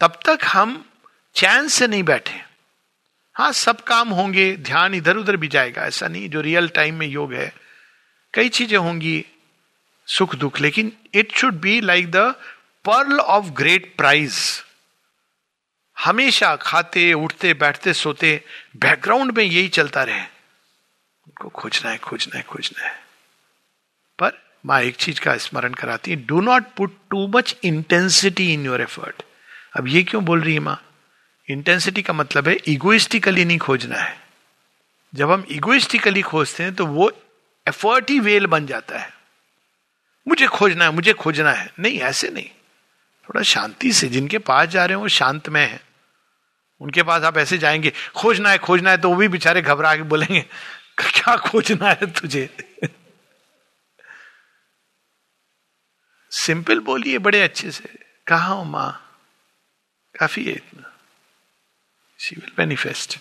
तब तक हम चैन से नहीं बैठे। हाँ सब काम होंगे, ध्यान इधर उधर भी जाएगा, ऐसा नहीं, जो रियल टाइम में योग है, कई चीज़ें होंगी, सुख दुख, लेकिन it should be like the pearl of great prize हमेशा खाते, उठते, बैठते, सोते बैकग्राउंड में यही चलता रहे। उनको खोजना है खोजना है खोजना है। पर माँ एक चीज़ का स्मरण कराती है do not put too much intensity in your effort अब ये क्यों बोल रही है माँ? इंटेंसिटी का मतलब है इगोइस्टिकली नहीं खोजना है। जब हम इगोइस्टिकली खोजते हैं तो वो एफर्ट ही वेल बन जाता है। मुझे खोजना है, मुझे खोजना है। नहीं, ऐसे नहीं। थोड़ा शांति से जिनके पास जा रहे हो वो शांत में है। उनके पास आप ऐसे जाएँगे, खोजना है खोजना है तो वो भी बेचारे घबरा के बोलेंगे, क्या खोजना है तुझे? सिंपल बोलिए, बड़े अच्छे से। कहा हो माँ? काफ़ी है। शी विल मैनिफेस्ट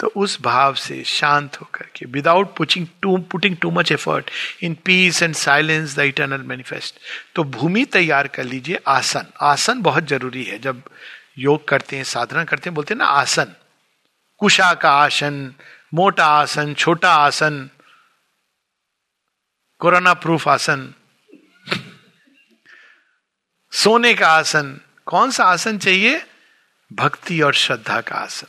तो उस भाव से शांत होकर के without pushing too putting too much effort in peace and silence the eternal manifest तो भूमि तैयार कर लीजिए, आसन। आसन बहुत ज़रूरी है। जब योग करते हैं, साधना करते हैं, बोलते हैं ना, आसन। कुशा का आसन मोटा आसन, छोटा आसन, कोरोना प्रूफ आसन। सोने का आसन कौन सा आसन चाहिए? भक्ति और श्रद्धा का आसन।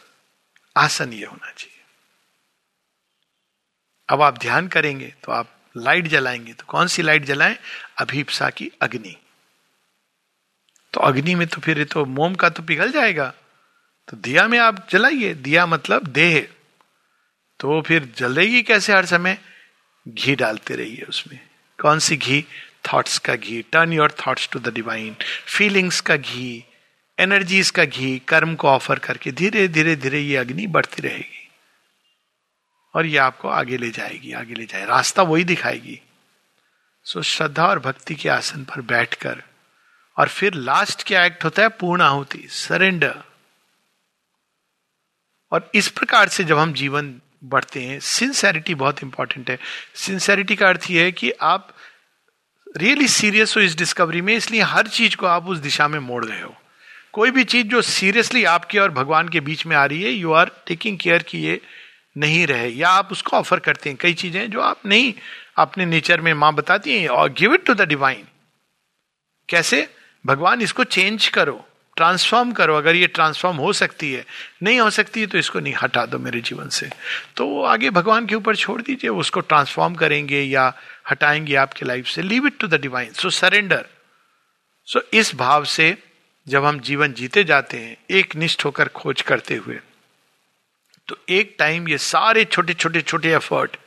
आसन ये होना चाहिए। अब आप ध्यान करेंगे तो आप लाइट जलाएँगे तो कौन सी लाइट जलाएँ? अभीपसा की अग्नि। तो अग्नि में तो फिर तो मोम का तो पिघल जाएगा। तो दिया में आप जलाइए। दिया मतलब देह। तो फिर जलेगी कैसे हर समय? घी डालते रहिए उसमें। कौन सी घी? थॉट्स का घी turn your thoughts to the divine feelings का घी एनर्जीज का घी कर्म को ऑफ़र करके धीरे धीरे धीरे ये अग्नि बढ़ती रहेगी। और ये आपको आगे ले जाएगी आगे ले जाए रास्ता वही दिखाएगी। सो so, श्रद्धा और भक्ति के आसन पर बैठकर और फिर लास्ट क्या एक्ट होता है? पूर्ण आहुति सरेंडर और इस प्रकार से जब हम जीवन बढ़ते हैं सिंसेरिटी बहुत इंपॉर्टेंट है। सिंसेरिटी का अर्थ यह है कि आप रियली सीरियस हो इस डिस्कवरी में, इसलिए हर चीज़ को आप उस दिशा में मोड़ रहे हो। कोई भी चीज़ जो सीरियसली आपके और भगवान के बीच में आ रही है यू आर टेकिंग केयर की ये नहीं रहे, या आप उसको ऑफ़र करते हैं। कई चीज़ें जो आप नहीं, अपने नेचर में माँ बताती हैं, और give it to the divine कैसे? भगवान इसको चेंज करो। ट्रांसफॉर्म करो, अगर ये ट्रांसफॉर्म हो सकती है। नहीं हो सकती है तो इसको नहीं हटा दो मेरे जीवन से। तो वो आगे भगवान के ऊपर छोड़ दीजिए, उसको ट्रांसफॉर्म करेंगे या हटाएँगे आपके लाइफ से। Leave it to the divine so surrender so इस भाव से जब हम जीवन जीते जाते हैं, एक निष्ठ होकर खोज करते हुए तो एक टाइम ये सारे छोटे छोटे छोटे एफर्ट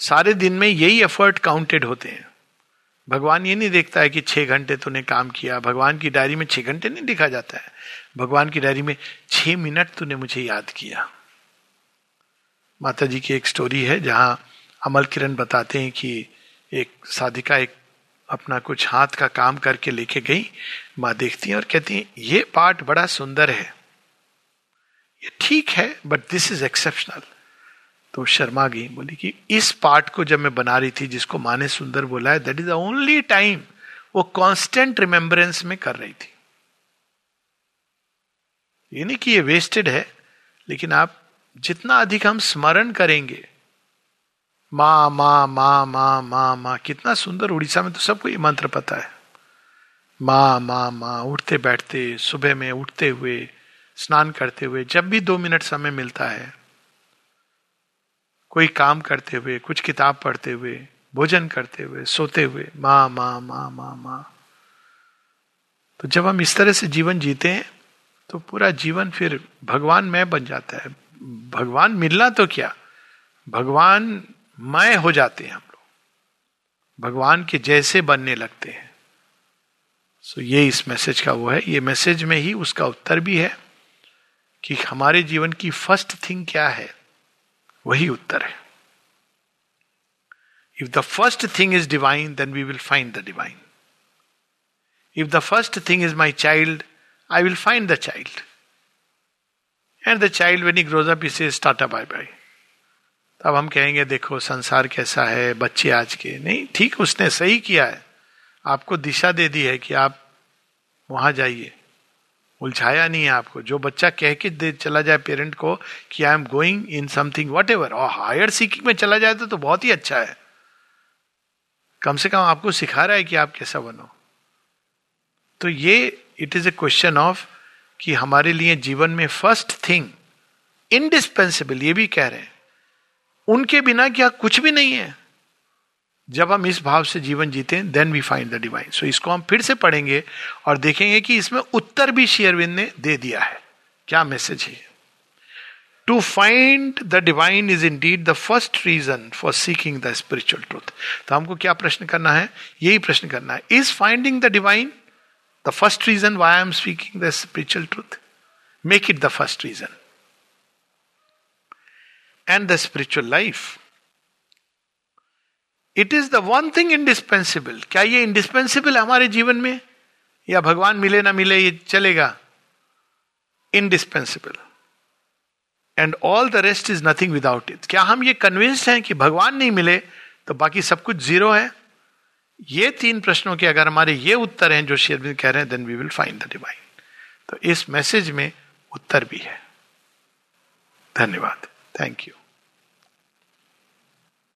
सारे दिन में यही एफर्ट काउंटेड होते हैं। भगवान ये नहीं देखता है कि छह घंटे तूने काम किया। भगवान की डायरी में छह घंटे नहीं लिखा जाता है। भगवान की डायरी में छह मिनट तूने मुझे याद किया। माता जी की एक स्टोरी है जहाँ अमल किरण बताते हैं कि एक साधिका एक अपना कुछ हाथ का काम करके लेके गई। माँ देखती है और कहती है, ये पार्ट बड़ा सुंदर है। ये ठीक है बट दिस इज़ एक्सेप्शनल तो शर्मा गई, बोली कि इस पार्ट को जब मैं बना रही थी जिसको माँ ने सुंदर बोला है that is the only time वो कांस्टेंट रिमेम्बरेंस में कर रही थी। ये नहीं कि ये वेस्टेड है, लेकिन आप जितना अधिक हम स्मरण करेंगे, माँ माँ माँ माँ माँ माँ, कितना सुंदर उड़ीसा में तो सबको ये मंत्र पता है। माँ माँ माँ उठते बैठते सुबह में उठते हुए, स्नान करते हुए, जब भी दो मिनट समय मिलता है कोई काम करते हुए, कुछ किताब पढ़ते हुए, भोजन करते हुए, सोते हुए, माँ माँ माँ माँ माँ। तो जब हम इस तरह से जीवन जीते हैं तो पूरा जीवन फिर भगवान मैं बन जाता है। भगवान मिलना तो क्या? भगवान मैं हो जाते हैं हम लोग। भगवान के जैसे बनने लगते हैं। सो ये इस मैसेज का वो है। ये मैसेज में ही उसका उत्तर भी है कि हमारे जीवन की फ़र्स्ट थिंग क्या है? वही उत्तर है। If the first thing is divine then we will find the divine if the first thing is my child I will find the child and the child when he grows up इसे startup bye bye तब हम कहेंगे, देखो, संसार कैसा है, बच्चे आज के? नहीं, ठीक, उसने सही किया है। आपको दिशा दे दी है कि आप वहाँ जाइए। उलझाया नहीं है आपको। जो बच्चा कह के दे चला जाए पेरेंट को कि I am going in something whatever और हायर सीकिंग में चला जाए तो, तो बहुत ही अच्छा है। कम से कम आपको सिखा रहा है कि आप कैसा बनो। तो ये it is a question of कि हमारे लिए जीवन में फ़र्स्ट थिंग इनडिस्पेंसिबल ये भी कह रहे हैं। उनके बिना क्या कुछ भी नहीं है। जब हम इस भाव से जीवन जीते then we find the divine so इसको हम फिर से पढ़ेंगे और देखेंगे कि इसमें उत्तर भी शेयरविंद ने दे दिया है। क्या मैसेज है to find the divine is indeed the first reason for seeking the spiritual truth तो हमको क्या प्रश्न करना है? यही प्रश्न करना है। Is finding the divine the first reason why I am speaking the spiritual truth make it the first reason and the spiritual life it is the one thing indispensable क्या ये इंडिस्पेंसिबल हमारे जीवन में? या भगवान मिले ना मिले, ये चलेगा। Indispensable and all the rest is nothing without it क्या हम ये कन्विंस्ड हैं कि भगवान नहीं मिले तो बाकी सब कुछ ज़ीरो है? ये तीन प्रश्नों के अगर हमारे ये उत्तर हैं, जो शेरविंद कह रहे हैं then we will find the divine तो इस मैसेज में उत्तर भी है। धन्यवाद। Thank you